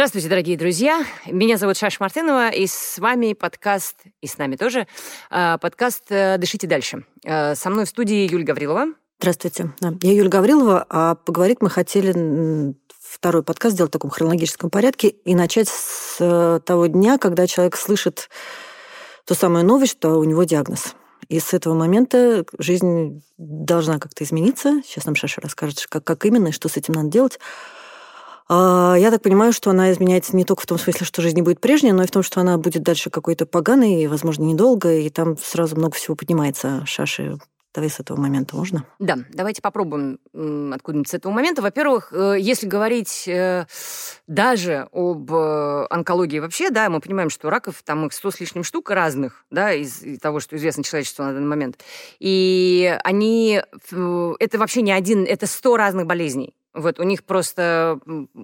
Здравствуйте, дорогие друзья. Меня зовут Шаш Мартынова, и с вами подкаст, и с нами тоже, а, подкаст э, «Дышите дальше». Э, со мной в студии Юлия Гаврилова. Здравствуйте. Я Юлия Гаврилова, а поговорить мы хотели второй подкаст сделать в таком хронологическом порядке и начать с э, того дня, когда человек слышит ту самую новость, что у него диагноз. И с этого момента жизнь должна как-то измениться. Сейчас нам Шаша расскажет, как, как именно и что с этим надо делать. А, я так понимаю, что она изменяется не только в том смысле, что жизнь не будет прежней, но и в том, что она будет дальше какой-то поганой, и, возможно, недолго, и там сразу много всего поднимается. Шаши, Давай с этого момента можно? Да, давайте попробуем откуда-нибудь с этого момента. Во-первых, э, если говорить э, даже об э, онкологии вообще, да, мы понимаем, что раков там их сто с лишним штук разных, да, из, из того, что известно человечеству на данный момент. И они, это вообще не один, это сто разных болезней. Вот у них просто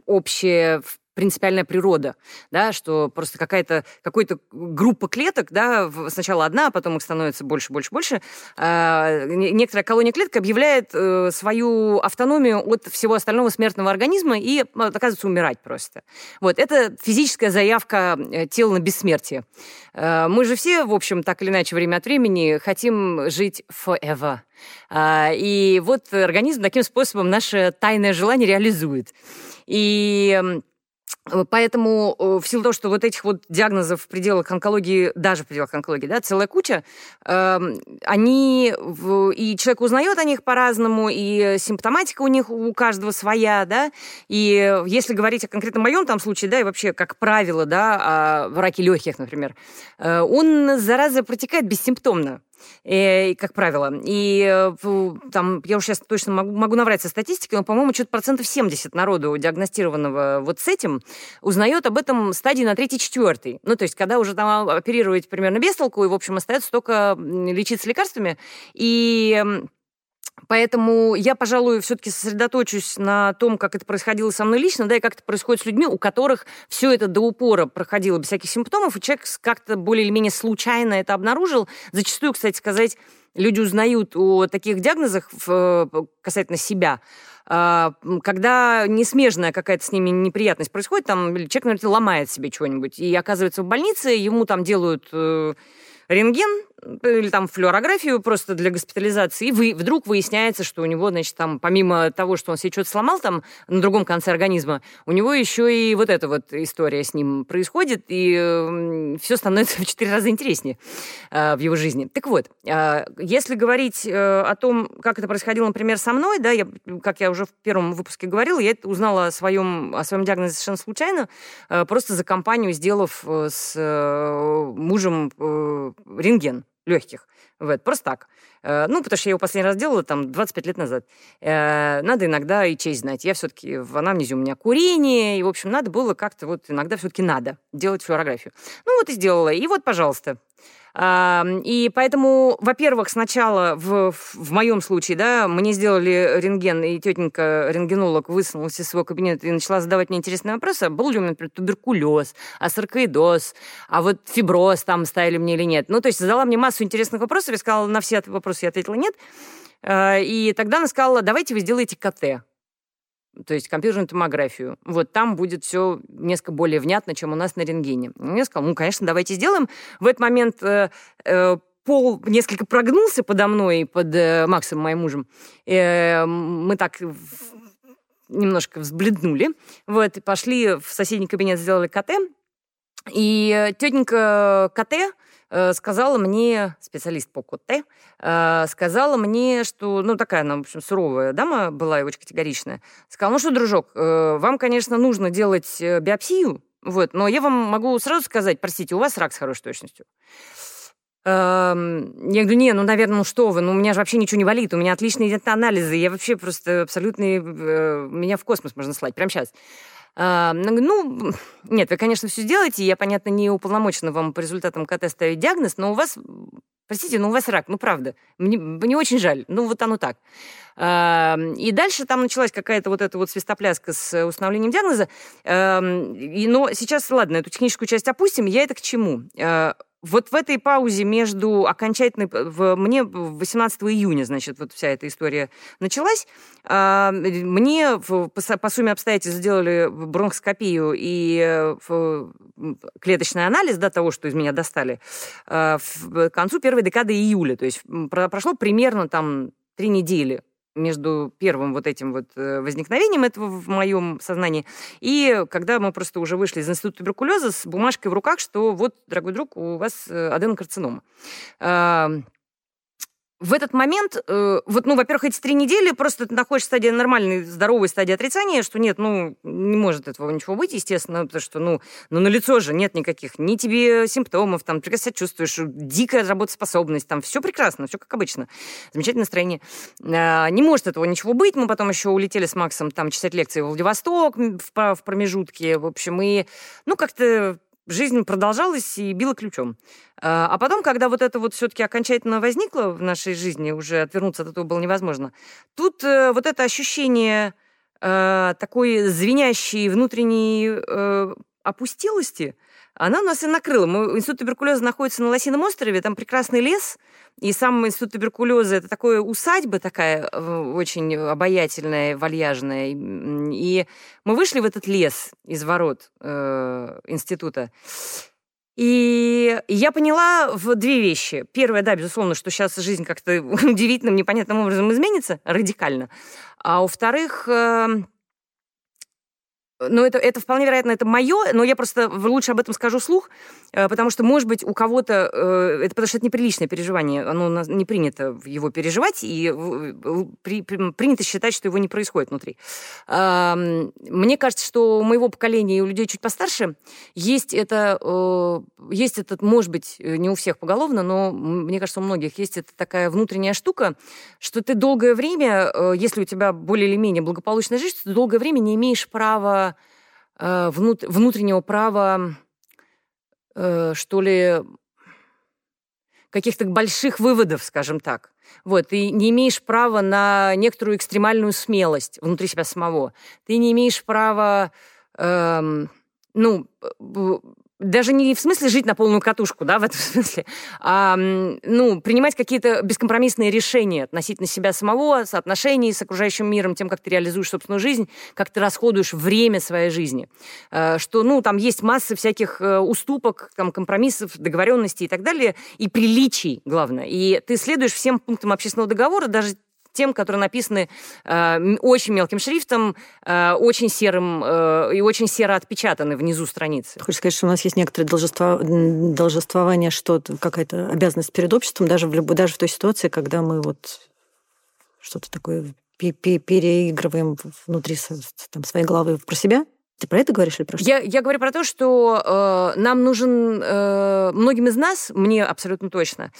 общее принципиальная природа, да, что просто какая-то какая-то группа клеток, да, сначала одна, а потом их становится больше, больше, больше. А, некоторая колония клеток объявляет э, свою автономию от всего остального смертного организма и оказывается умирать просто. Вот это физическая заявка э, тела на бессмертие. Э, мы же все, в общем, так или иначе, время от времени хотим жить forever. А, и вот организм таким способом наше тайное желание реализует. И поэтому э, в силу того, что вот этих вот диагнозов в пределах онкологии, даже в пределах онкологии, да, целая куча, э, они, и человек узнает о них по-разному, и симптоматика у них у каждого своя, да, и если говорить о конкретном моем там случае, да, и вообще, как правило, да, о раке легких, например, э, он, зараза, протекает бессимптомно э, как правило. И э, там, я уже сейчас точно могу, могу наврать со статистикой, но, по-моему, что-то процентов 70 народу, диагностированного вот с этим, узнает об этом стадии на третий-четвертый. Ну, то есть, когда уже там оперировать примерно без толку, и, в общем, остается только лечиться лекарствами. И Поэтому я, пожалуй, все-таки сосредоточусь на том, как это происходило со мной лично, да, и как это происходит с людьми, у которых все это до упора проходило без всяких симптомов, и человек как-то более или менее случайно это обнаружил. Зачастую, кстати сказать, люди узнают о таких диагнозах касательно себя, а, когда несмежная какая-то с ними неприятность происходит, там человек, наверное, ломает себе чего-нибудь, и оказывается в больнице, ему там делают э, рентген или там флюорографию просто для госпитализации, и вы, вдруг выясняется, что у него, значит, там, помимо того, что он себе что-то сломал там на другом конце организма, у него еще и вот эта вот история с ним происходит, и э, все становится в четыре раза интереснее э, в его жизни. Так вот, э, если говорить э, о том, как это происходило, например, со мной, да, я, как я уже в первом выпуске говорила, я узнала о своем, о своем диагнозе совершенно случайно, э, просто за компанию сделав э, с э, мужем э, рентген легких. Вот, просто так. Э, ну, потому что я его последний раз делала там 25 лет назад. Э, надо иногда и честь знать. Я все-таки в анамнезе у меня курение, и, в общем, надо было как-то вот иногда все-таки надо делать флюорографию. Ну, вот и сделала. И вот, пожалуйста, и поэтому, во-первых, сначала в, в моем случае, да, мне сделали рентген, и тетенька рентгенолог высунулась из своего кабинета и начала задавать мне интересные вопросы. А был ли у меня, например, туберкулез, саркоидоз, а вот фиброз там ставили мне или нет. Ну, то есть задала мне массу интересных вопросов, я сказала, на все вопросы я ответила нет. А, и тогда она сказала, давайте вы сделаете КТ то есть компьютерную томографию. Вот там будет все несколько более внятно, чем у нас на рентгене. Я сказала, ну, конечно, давайте сделаем. В этот момент э, э, пол несколько прогнулся подо мной, под э, Максом, моим мужем. Э, мы так немножко взбледнули. Вот, и пошли в соседний кабинет, сделали КТ. И э, тетенька КТ Э, сказала мне, специалист по КТ, э, сказала мне, что, ну, такая она, в общем, суровая дама была и очень категоричная. Сказала, ну что, дружок, э, вам, конечно, нужно делать биопсию, вот, но я вам могу сразу сказать, простите, у вас рак с хорошей точностью. Эм, я говорю, не, ну, наверное, ну что вы, ну, у меня же вообще ничего не болит, у меня отличные анализы, я вообще просто абсолютный, меня в космос можно слать прямо сейчас. А, ну, нет, вы, конечно, все сделаете, я, понятно, не уполномочена вам по результатам КТ ставить диагноз, но у вас, простите, но у вас рак, ну, правда, мне, мне очень жаль, ну, вот оно так. А, и дальше там началась какая-то вот эта вот свистопляска с установлением диагноза. Но сейчас, ладно, эту техническую часть опустим, я это к чему? Вот в этой паузе между окончательной... В, мне 18 июня, значит, вот вся эта история началась. А, мне по, по сумме обстоятельств сделали бронхоскопию и э, клеточный анализ да, того, что из меня достали, а, к концу первой декады июля. То есть прошло примерно там три недели между первым вот этим вот э, возникновением этого в моем сознании и когда мы просто уже вышли из института туберкулеза с бумажкой в руках, что вот, дорогой друг, у вас э, аденокарцинома в этот момент, э, вот, ну, во-первых, эти три недели просто ты находишься в стадии нормальной, здоровой стадии отрицания, что нет, ну, не может этого ничего быть, естественно, потому что, ну, ну на лицо же нет никаких, ни тебе симптомов, там, прекрасно себя чувствуешь, дикая работоспособность, там, все прекрасно, все как обычно, замечательное настроение. Э, не может этого ничего быть, мы потом еще улетели с Максом там читать лекции в Владивосток в, в промежутке, в общем, и, ну, как-то жизнь продолжалась и била ключом. А, а потом, когда вот это вот все-таки окончательно возникло в нашей жизни, уже отвернуться от этого было невозможно, тут э, вот это ощущение э, такой звенящей внутренней э, она нас и накрыла. Мы, институт туберкулеза находится на Лосином острове, там прекрасный лес, и сам институт туберкулеза это такое усадьба такая очень обаятельная, вальяжная. И мы вышли в этот лес из ворот э, института. И я поняла в две вещи. Первое, да, безусловно, что сейчас жизнь как-то удивительным, непонятным образом изменится, радикально. А во-вторых, э, ну, это, это вполне вероятно, это мое, но я просто лучше об этом скажу слух, э, потому что, может быть, у кого-то... Э, это потому что это неприличное переживание, оно не принято его переживать, и при, при, принято считать, что его не происходит внутри. Мне кажется, что у моего поколения и у людей чуть постарше есть это... Э, есть этот, может быть, не у всех поголовно, но мне кажется, у многих есть эта такая внутренняя штука, что ты долгое время, если у тебя более или менее благополучная жизнь, ты долгое время не имеешь права э, внутреннего права, э, что ли, каких-то больших выводов, скажем так. Вот, ты не имеешь права на некоторую экстремальную смелость внутри себя самого. Ты не имеешь права, эм, ну, даже не в смысле жить на полную катушку, да, в этом смысле, а, ну, принимать какие-то бескомпромиссные решения относительно себя самого, соотношений с окружающим миром, тем, как ты реализуешь собственную жизнь, как ты расходуешь время своей жизни. Э, что, ну, там есть масса всяких э, уступок, там, компромиссов, договоренностей и так далее, и приличий, главное. И ты следуешь всем пунктам общественного договора, даже тем, которые написаны э, очень мелким шрифтом, э, очень серым э, и очень серо отпечатаны внизу страницы. Хочешь сказать, что у нас есть некоторое должество, должествование, что какая-то обязанность перед обществом, даже в, любой, даже в той ситуации, когда мы вот что-то такое переигрываем внутри там, своей головы про себя? Ты про это говоришь или про что? Я, я говорю про то, что э, нам нужен, э, многим из нас, мне абсолютно точно,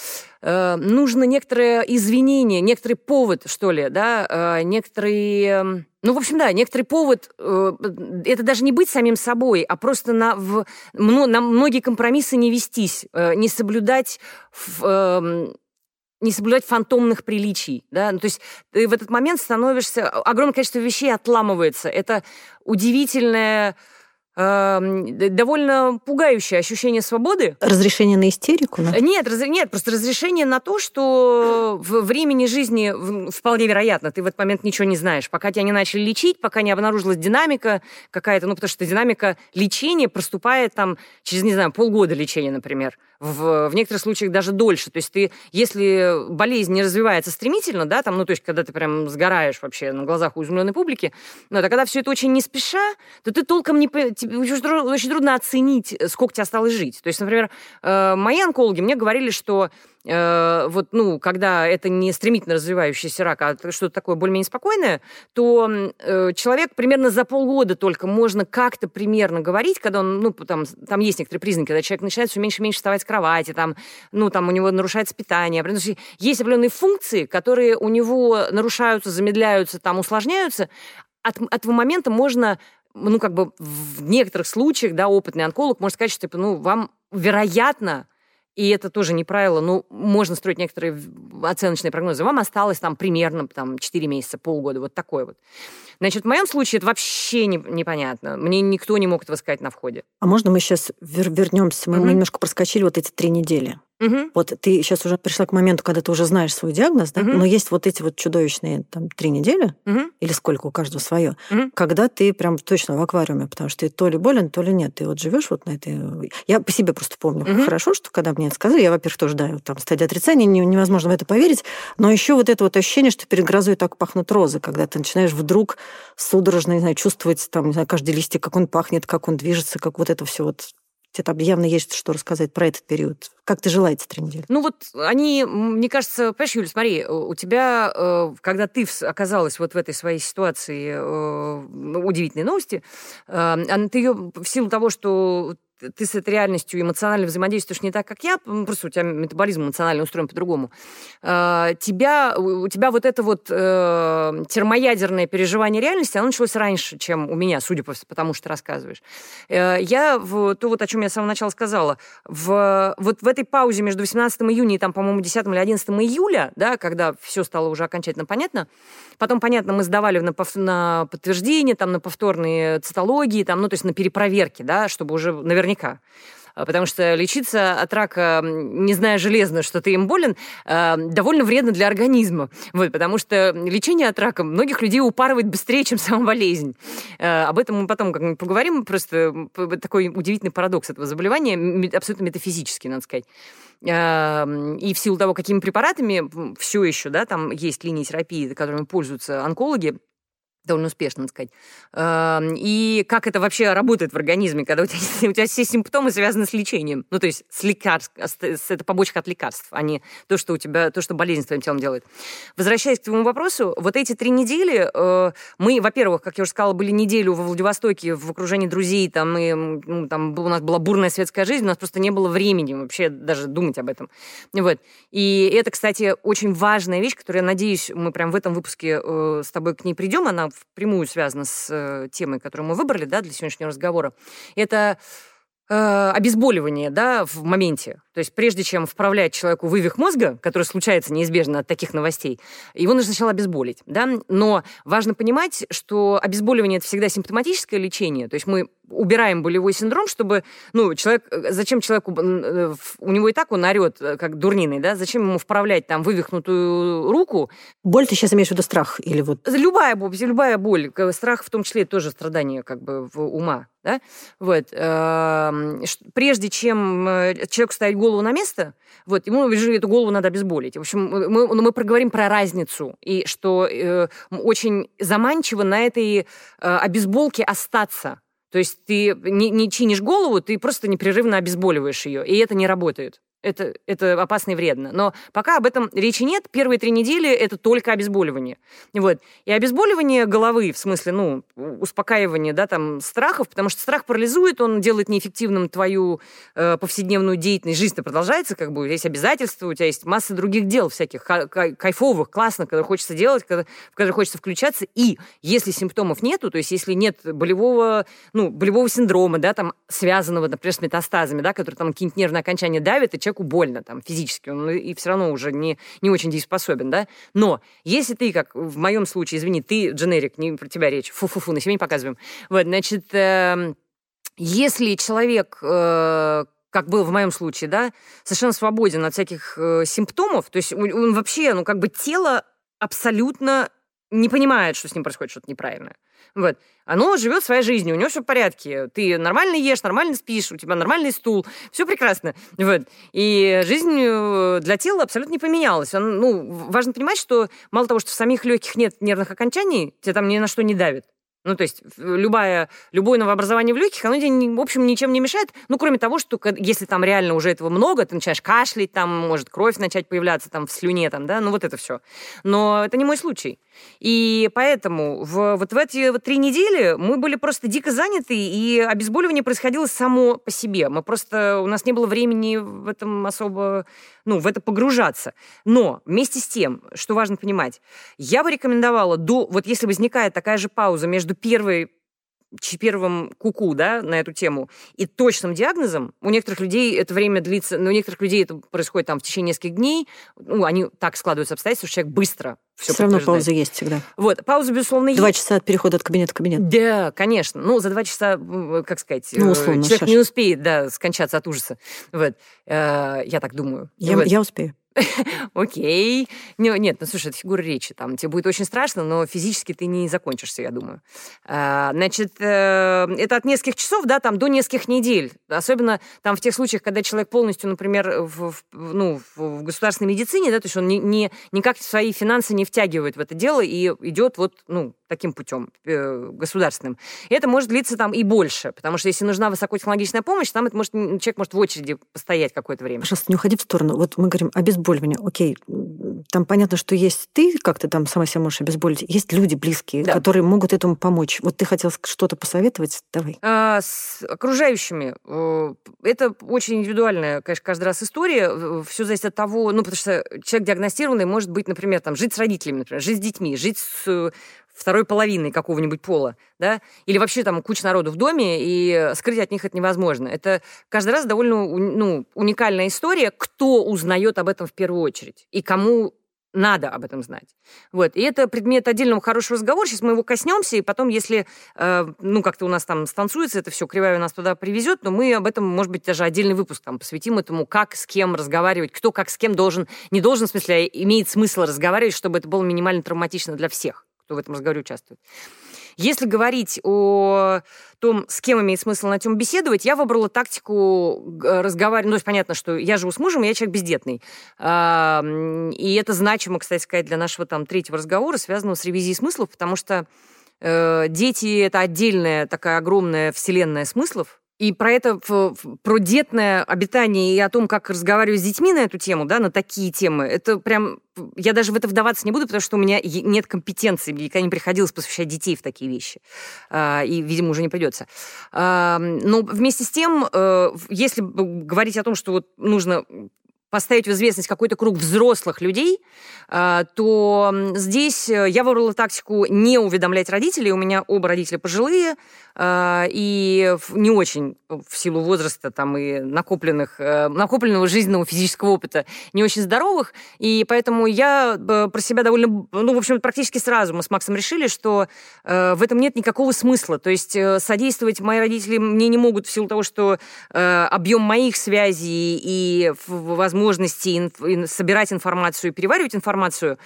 э, нужно некоторое извинение, некоторый повод, что ли, да, э, некоторый... Э, ну, в общем, да, некоторый повод, э, это даже не быть самим собой, а просто на, в, на многие компромиссы не вестись, э, не соблюдать... В, э, не соблюдать фантомных приличий, да, ну, то есть ты в этот момент становишься, огромное количество вещей отламывается, это удивительное довольно пугающее ощущение свободы. Разрешение на истерику? Да? Нет, раз, нет, просто разрешение на то, что в времени жизни вполне вероятно, ты в этот момент ничего не знаешь, пока тебя не начали лечить, пока не обнаружилась динамика какая-то, ну, потому что динамика лечения проступает там через, не знаю, полгода лечения, например в, в некоторых случаях даже дольше. То есть ты, если болезнь не развивается стремительно, да, там, ну, то есть когда ты прям сгораешь вообще на глазах у изумленной публики, ну, это когда все это очень не спеша, то ты толком не... Тебе очень, трудно, оценить, сколько тебе осталось жить. То есть, например, э, мои онкологи мне говорили, что Э, вот, ну, когда это не стремительно развивающийся рак, а что-то такое более-менее спокойное, то э, человек примерно за полгода только можно как-то примерно говорить, когда он, ну, там, там есть некоторые признаки, когда человек начинает все меньше и меньше вставать с кровати, там, ну, там у него нарушается питание. Есть определенные функции, которые у него нарушаются, замедляются, там, усложняются. От этого момента можно ну, как бы в некоторых случаях, да, опытный онколог может сказать, что, типа, ну, вам, вероятно, и это тоже не правило, ну, можно строить некоторые оценочные прогнозы. Вам осталось там примерно там, 4 месяца, полгода, вот такое вот. Значит, в моем случае это вообще не, непонятно. Мне никто не мог этого сказать на входе. А можно мы сейчас вер вернемся? Мы, угу. мы немножко проскочили вот эти три недели. Угу. Вот ты сейчас уже пришла к моменту, когда ты уже знаешь свой диагноз, да? Угу. но есть вот эти вот чудовищные там три недели, угу. или сколько у каждого свое, угу. когда ты прям точно в аквариуме, потому что ты то ли болен, то ли нет. Ты вот живешь вот на этой... Я по себе просто помню угу. хорошо, что когда мне это сказали, я, во-первых, тоже, да, там стадия отрицания, невозможно в это поверить, но еще вот это вот ощущение, что перед грозой так пахнут розы, когда ты начинаешь вдруг судорожно, не знаю, чувствовать там, не знаю, каждый листик, как он пахнет, как он движется, как вот это все вот тебе там явно есть что рассказать про этот период. Как ты жила эти три недели? Ну вот они, мне кажется, понимаешь, Юля, смотри, у тебя, э, когда ты оказалась вот в этой своей ситуации э, удивительной новости, э, ты ее в силу того, что ты с этой реальностью эмоционально взаимодействуешь не так, как я, просто у тебя метаболизм эмоционально устроен по-другому, а, тебя, у тебя вот это вот э, термоядерное переживание реальности, оно началось раньше, чем у меня, судя по тому, что ты рассказываешь. Э, я, в, то вот, о чем я с самого начала сказала, в, вот в этой паузе между 18 июня и, там, по-моему, 10 или 11 июля, да, когда все стало уже окончательно понятно, потом, понятно, мы сдавали на, на подтверждение, там, на повторные цитологии, там, ну, то есть на перепроверки, да, чтобы уже наверняка наверняка а, потому что лечиться от рака, не зная железно, что ты им болен, а, довольно вредно для организма. Вот, потому что лечение от рака многих людей упарывает быстрее, чем сама болезнь. А, об этом мы потом как-нибудь поговорим. Просто такой удивительный парадокс этого заболевания, абсолютно метафизический, надо сказать. И в силу того, какими препаратами все еще, да, там есть линии терапии, которыми пользуются онкологи, довольно успешно, надо сказать. И как это вообще работает в организме, когда у тебя, у тебя все симптомы связаны с лечением. Ну, то есть с лекарств, это побочка от лекарств, а не то, что у тебя, то, что болезнь с твоим телом делает. Возвращаясь к твоему вопросу, вот эти три недели э, мы, во-первых, как я уже сказала, были неделю во Владивостоке в окружении друзей, там, мы, ну, там у нас была бурная светская жизнь, у нас просто не было времени вообще даже думать об этом. Вот. И это, кстати, очень важная вещь, которую, я надеюсь, мы прям в этом выпуске э, с тобой к ней придем, она впрямую связано с э, темой, которую мы выбрали да, для сегодняшнего разговора, это э, обезболивание да, в моменте. То есть прежде чем вправлять человеку вывих мозга, который случается неизбежно от таких новостей, его нужно сначала обезболить. Да? Но важно понимать, что обезболивание – это всегда симптоматическое лечение. То есть мы убираем болевой синдром, чтобы, ну, человек, э, зачем человеку, э, у него и так он орет, э, как дурниный, да, зачем ему вправлять там вывихнутую руку? Боль ты сейчас имеешь в виду страх или вот? Любая боль, любая боль, страх в том числе тоже страдание как бы в ума, да, вот. Прежде чем человеку ставить голову на место, вот, ему эту голову надо обезболить. В общем, мы, мы проговорим про разницу, и что э, очень заманчиво на этой э, обезболке остаться, то есть ты не, не чинишь голову, ты просто непрерывно обезболиваешь ее, и это не работает это, это опасно и вредно. Но пока об этом речи нет, первые три недели это только обезболивание. Вот. И обезболивание головы, в смысле, ну, успокаивание, да, там, страхов, потому что страх парализует, он делает неэффективным твою э, повседневную деятельность. Жизнь-то продолжается, как бы, есть обязательства, у тебя есть масса других дел всяких, кайфовых, классных, которые хочется делать, в которые хочется включаться. И если симптомов нету, то есть если нет болевого, ну, болевого синдрома, да, там, связанного, например, с метастазами, да, которые там какие-нибудь нервные окончания давят, и человеку больно там физически, он и все равно уже не, не очень дееспособен, да. Но если ты, как в моем случае, извини, ты дженерик, не про тебя речь, фу-фу-фу, на себе не показываем. Вот, значит, э, если человек э, как было в моем случае, да, совершенно свободен от всяких э, симптомов, то есть он, он вообще, ну, как бы тело абсолютно не понимает, что с ним происходит что-то неправильное. Вот. Оно живет своей жизнью, у него все в порядке. Ты нормально ешь, нормально спишь, у тебя нормальный стул, все прекрасно. Вот. И жизнь э, для тела абсолютно не поменялась. Он, ну, важно понимать, что мало того, что в самих легких нет нервных окончаний, тебя там ни на что не давит. Ну, то есть любая, любое новообразование в легких, оно тебе, в общем, ничем не мешает, ну, кроме того, что если там реально уже этого много, ты начинаешь кашлять, там может кровь начать появляться там в слюне, там, да, ну, вот это все. Но это не мой случай. И поэтому в, вот в эти вот три недели мы были просто дико заняты, и обезболивание происходило само по себе. Мы просто, у нас не было времени в этом особо, ну, в это погружаться. Но вместе с тем, что важно понимать, я бы рекомендовала до, вот если возникает такая же пауза между первой первым куку, да, на эту тему, и точным диагнозом, у некоторых людей это время длится, но ну, у некоторых людей это происходит там в течение нескольких дней, ну, они так складываются обстоятельства, что человек быстро все Все равно пауза есть всегда. Вот, пауза, безусловно, Два часа от перехода от кабинета к кабинету. Да, конечно. Ну, за два часа, как сказать, ну, условно, человек шаш. не успеет, да, скончаться от ужаса. Вот. Э, я так думаю. Я, вот. я успею. Окей. Нет, ну слушай, это фигура речи. Там тебе будет очень страшно, но физически ты не закончишься, я думаю. А, значит, э, это от нескольких часов, да, там до нескольких недель. Особенно там в тех случаях, когда человек полностью, например, в, в, ну, в государственной медицине, да, то есть он не, не, никак свои финансы не втягивает в это дело и идет вот, ну, таким путем э, государственным. И это может длиться там и больше, потому что если нужна высокотехнологичная помощь, там это может, человек может в очереди постоять какое-то время. Пожалуйста, не уходи в сторону. Вот мы говорим обезболивание. Окей, там понятно, что есть ты, как ты там сама себя можешь обезболить, есть люди близкие, да. которые могут этому помочь. Вот ты хотел что-то посоветовать? Давай. А, с окружающими. Э, это очень индивидуальная, конечно, каждый раз история. Все зависит от того, ну, потому что человек диагностированный может быть, например, там, жить с родителями, например, жить с детьми, жить с второй половиной какого-нибудь пола, да, или вообще там куча народу в доме, и скрыть от них это невозможно. Это каждый раз довольно ну, уникальная история, кто узнает об этом в первую очередь, и кому надо об этом знать. Вот. И это предмет отдельного хорошего разговора. Сейчас мы его коснемся, и потом, если, э, ну, как-то у нас там станцуется это все, кривая у нас туда привезет, но мы об этом, может быть, даже отдельный выпуск там посвятим этому, как с кем разговаривать, кто как с кем должен, не должен, в смысле, а имеет смысл разговаривать, чтобы это было минимально травматично для всех кто в этом разговоре участвует. Если говорить о том, с кем имеет смысл на тему беседовать, я выбрала тактику разговаривать. Ну, то есть понятно, что я живу с мужем, я человек бездетный. И это значимо, кстати сказать, для нашего там третьего разговора, связанного с ревизией смыслов, потому что э, дети — это отдельная такая огромная вселенная смыслов, и про это, про детное обитание и о том, как разговаривать с детьми на эту тему, да, на такие темы, это прям... Я даже в это вдаваться не буду, потому что у меня нет компетенции, мне никогда не приходилось посвящать детей в такие вещи. А, и, видимо, уже не придется. А, но вместе с тем, э, если говорить о том, что вот нужно поставить в известность какой-то круг взрослых людей, а, то здесь э, я выбрала тактику не уведомлять родителей. У меня оба родителя пожилые, и не очень в силу возраста там и накопленных, э, накопленного жизненного физического опыта не очень здоровых, и поэтому я э, про себя довольно, ну, в общем, практически сразу мы с Максом решили, что в этом нет никакого смысла. То есть содействовать мои родители мне не могут в силу того, что объем моих связей и возможности собирать информацию переваривать информацию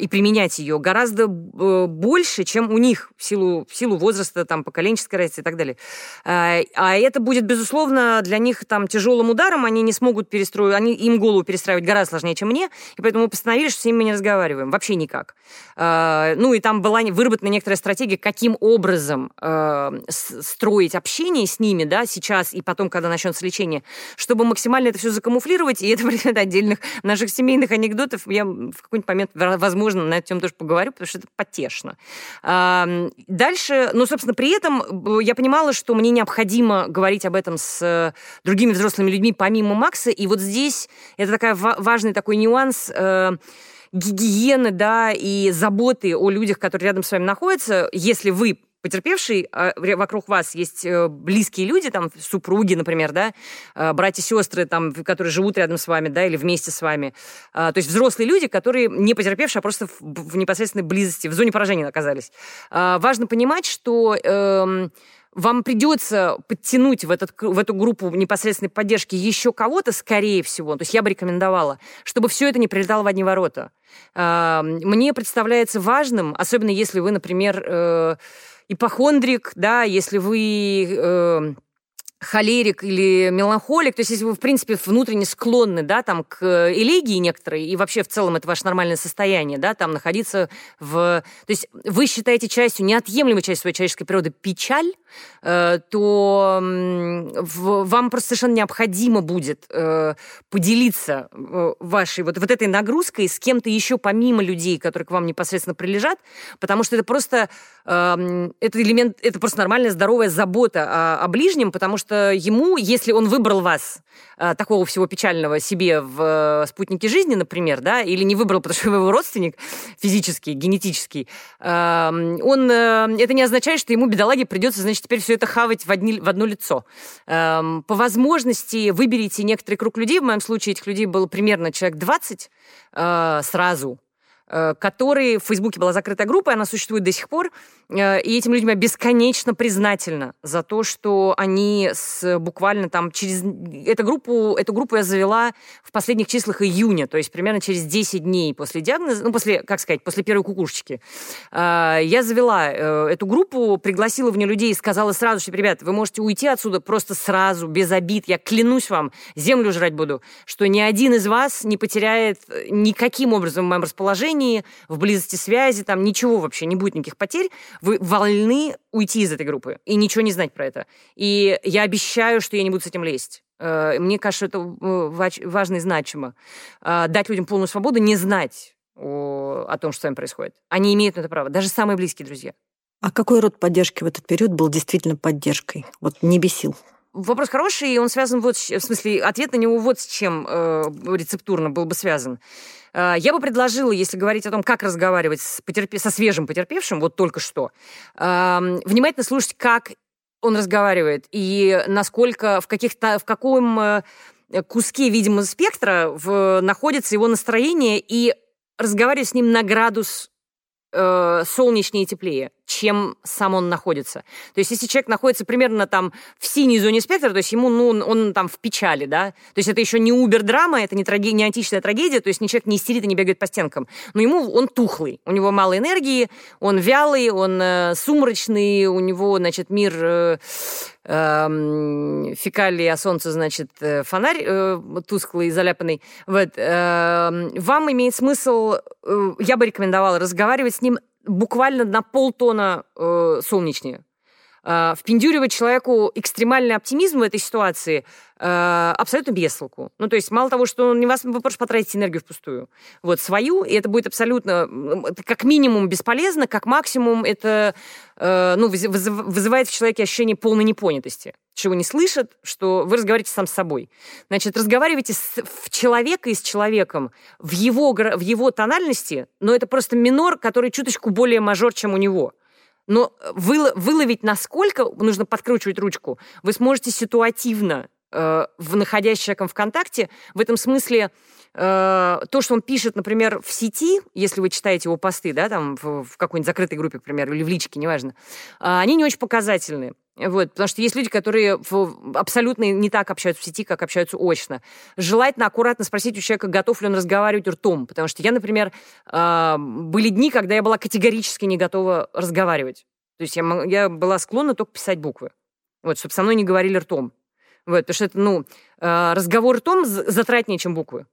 и применять ее гораздо больше, чем у них в силу, в силу возраста, там, поколенческого экономической разницы и так далее. А, а это будет, безусловно, для них там тяжелым ударом, они не смогут перестроить, они, им голову перестраивать гораздо сложнее, чем мне, и поэтому мы постановили, что с ними не разговариваем, вообще никак. А, ну и там была выработана некоторая стратегия, каким образом а, строить общение с ними, да, сейчас и потом, когда начнется лечение, чтобы максимально это все закамуфлировать, и это предмет отдельных наших семейных анекдотов. Я в какой-нибудь момент, возможно, на тему тоже поговорю, потому что это потешно. Дальше, ну, собственно, при этом я понимала, что мне необходимо говорить об этом с э, другими взрослыми людьми, помимо Макса. И вот здесь это такая важный такой нюанс э, гигиены, да, и заботы о людях, которые рядом с вами находятся. Если вы потерпевший, а вокруг вас есть э, близкие люди, там, супруги, например, да, братья, сестры, там, которые живут рядом с вами, да, или вместе с вами. То есть взрослые люди, которые не потерпевшие, а просто в, в непосредственной близости, в зоне поражения оказались. Важно понимать, что эм, вам придется подтянуть в, этот, в эту группу непосредственной поддержки еще кого-то, скорее всего, то есть я бы рекомендовала, чтобы все это не прилетало в одни ворота. Мне представляется важным, особенно если вы, например, э, ипохондрик, да, если вы э, холерик или меланхолик, то есть если вы, в принципе, внутренне склонны, да, там, к элегии некоторой, и вообще в целом это ваше нормальное состояние, да, там, находиться в... То есть вы считаете частью, неотъемлемой частью своей человеческой природы печаль, э, то в, вам просто совершенно необходимо будет э, поделиться э, вашей вот, вот этой нагрузкой с кем-то еще помимо людей, которые к вам непосредственно прилежат, потому что это просто... Э, это элемент, это просто нормальная здоровая забота о, о ближнем, потому что что ему, если он выбрал вас, э, такого всего печального себе в э, спутнике жизни, например, да, или не выбрал, потому что вы его родственник физический, генетический, эм, он, это не означает, что ему, бедолаге, придется, значит, теперь все это хавать в, одни, в одно лицо. Эм, по возможности выберите некоторый круг людей, в моем случае этих людей было примерно человек 20 сразу, Э, который в Фейсбуке была закрытая группа, и она существует до сих пор, э, и этим людям я бесконечно признательна за то, что они с, буквально там через... Эту группу, эту группу я завела в последних числах июня, то есть примерно через 10 дней после диагноза, ну, после, как сказать, после первой кукушечки. Э, я завела эту группу, пригласила в нее людей и сказала сразу, что, ребят, вы можете уйти отсюда просто сразу, без обид, я клянусь вам, землю жрать буду, что ни один из вас не потеряет никаким образом в моем расположении окружении, в близости связи, там ничего вообще, не будет никаких потерь, вы вольны уйти из этой группы и ничего не знать про это. И я обещаю, что я не буду с этим лезть. Э, мне кажется, это э, важно и значимо. Э, дать людям полную свободу, не знать о, о том, что с вами происходит. Они имеют на это право, даже самые близкие друзья. А какой род поддержки в этот период был действительно поддержкой? Вот не бесил. Вопрос хороший, и он связан вот, в смысле, ответ на него вот с чем э, рецептурно был бы связан. Э, я бы предложила, если говорить о том, как разговаривать с потерпе... со свежим потерпевшим, вот только что, э, внимательно слушать, как он разговаривает и насколько, в, каких-то, в каком э, куске, видимо, спектра в, находится его настроение и разговаривать с ним на градус э, солнечнее и теплее, чем сам он находится. То есть если человек находится примерно там в синей зоне спектра, то есть ему, ну, он, он там в печали, да, то есть это еще не убер-драма, это не, траге, не античная трагедия, то есть ни человек не истерит и не бегает по стенкам, но ему он тухлый, у него мало энергии, он вялый, он э, сумрачный, у него, значит, мир э, э, фекалии, а солнце, значит, э, фонарь э, тусклый, заляпанный. Вот. Э, вам имеет смысл, э, я бы рекомендовала разговаривать с ним буквально на полтона э, солнечнее. Э, впендюривать человеку экстремальный оптимизм в этой ситуации э, абсолютно без толку. Ну, то есть мало того, что он не вас, вы просто потратите энергию впустую. Вот, свою, и это будет абсолютно, как минимум, бесполезно, как максимум это, э, ну, вызывает в человеке ощущение полной непонятости, чего не слышит, что вы разговариваете сам с собой. Значит, разговаривайте с, в человека и с человеком в его, в его тональности, но это просто минор, который чуточку более мажор, чем у него. Но выловить, насколько нужно подкручивать ручку, вы сможете ситуативно э, в находясь с человеком в контакте. В этом смысле э, то, что он пишет, например, в сети, если вы читаете его посты, да, там в, в какой-нибудь закрытой группе, к примеру, или в личке, неважно, э, они не очень показательны. Вот, потому что есть люди, которые абсолютно не так общаются в сети, как общаются очно. Желательно аккуратно спросить у человека, готов ли он разговаривать ртом. Потому что я, например, э, были дни, когда я была категорически не готова разговаривать. То есть я, я была склонна только писать буквы. Вот, чтобы со мной не говорили ртом. Вот, потому что это, ну, э, разговор ртом затратнее, чем буквы.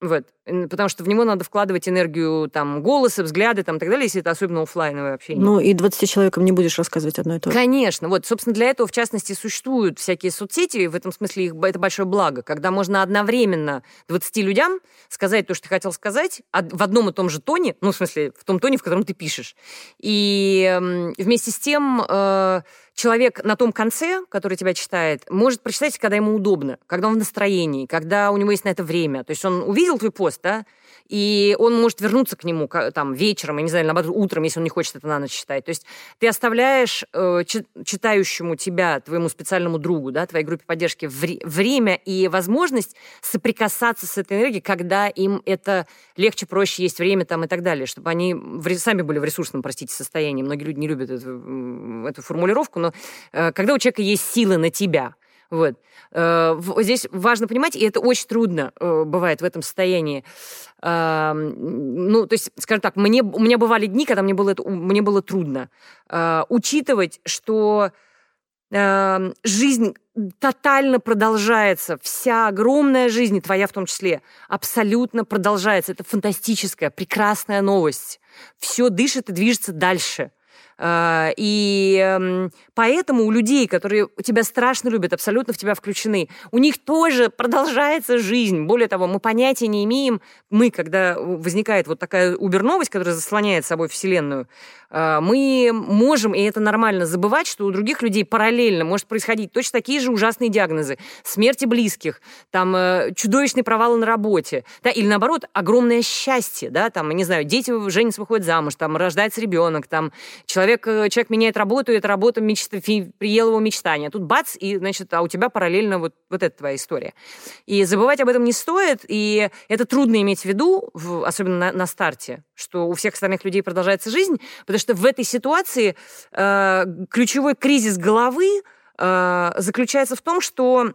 Вот. Потому что в него надо вкладывать энергию там, голоса, взгляды там, и так далее, если это особенно офлайновое общение. Ну, и 20 человекам не будешь рассказывать одно и то же. Конечно. Вот, собственно, для этого, в частности, существуют всякие соцсети, в этом смысле их, это большое благо, когда можно одновременно 20 людям сказать то, что ты хотел сказать, в одном и том же тоне, ну, в смысле, в том тоне, в котором ты пишешь. И вместе с тем э, человек на том конце, который тебя читает, может прочитать, когда ему удобно, когда он в настроении, когда у него есть на это время. То есть он увидел твой пост, да, и он может вернуться к нему там вечером, я не знаю, наоборот, утром, если он не хочет это на ночь читать. То есть ты оставляешь э, читающему тебя, твоему специальному другу, да, твоей группе поддержки вре- время и возможность соприкасаться с этой энергией, когда им это легче, проще, есть время там и так далее, чтобы они в, сами были в ресурсном, простите, состоянии. Многие люди не любят эту, эту формулировку, но э, когда у человека есть силы на тебя, вот. Э, здесь важно понимать, и это очень трудно э, бывает в этом состоянии. Ну, то есть, скажем так, мне, у меня бывали дни, когда мне было, это, мне было трудно учитывать, что жизнь тотально продолжается, вся огромная жизнь, твоя в том числе, абсолютно продолжается. Это фантастическая, прекрасная новость. Все дышит и движется дальше. А, и эм, поэтому у людей, которые тебя страшно любят, абсолютно в тебя включены, у них тоже продолжается жизнь. Более того, мы понятия не имеем, мы, когда возникает вот такая убер-новость, которая заслоняет собой Вселенную, а, мы можем, и это нормально, забывать, что у других людей параллельно может происходить точно такие же ужасные диагнозы. Смерти близких, там, э, чудовищные провалы на работе, да, или наоборот, огромное счастье, да, там, не знаю, дети женятся, выходят замуж, там, рождается ребенок, там, человек, э, человек меняет работу, и эта работа мечта, приел его мечтание. Тут бац, и, значит, а у тебя параллельно вот, вот эта твоя история. И забывать об этом не стоит, и это трудно иметь в виду, особенно на, на старте, что у всех остальных людей продолжается жизнь, потому что в этой ситуации э, ключевой кризис головы э, заключается в том, что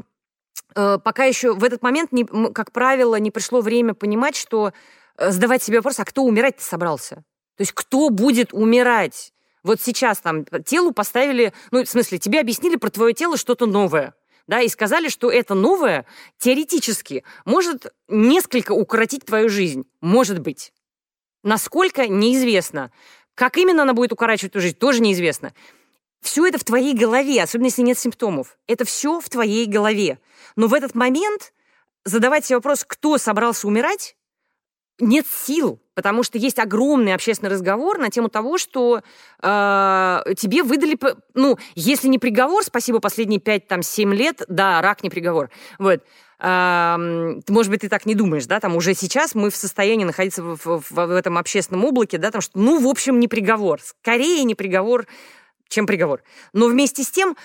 э, пока еще в этот момент, не, как правило, не пришло время понимать, что э, задавать себе вопрос, а кто умирать-то собрался? То есть кто будет умирать? Вот сейчас там телу поставили, ну, в смысле, тебе объяснили про твое тело что-то новое да, и сказали, что это новое теоретически может несколько укоротить твою жизнь. Может быть. Насколько, неизвестно. Как именно она будет укорачивать твою жизнь, тоже неизвестно. Все это в твоей голове, особенно если нет симптомов. Это все в твоей голове. Но в этот момент задавать себе вопрос, кто собрался умирать, нет сил, потому что есть огромный общественный разговор на тему того, что э, тебе выдали, ну, если не приговор, спасибо, последние 5-7 лет, да, рак не приговор, вот, э, может быть, ты так не думаешь, да, там уже сейчас мы в состоянии находиться в, в, в этом общественном облаке, да, там, что, ну, в общем, не приговор, скорее не приговор, чем приговор. Но вместе с тем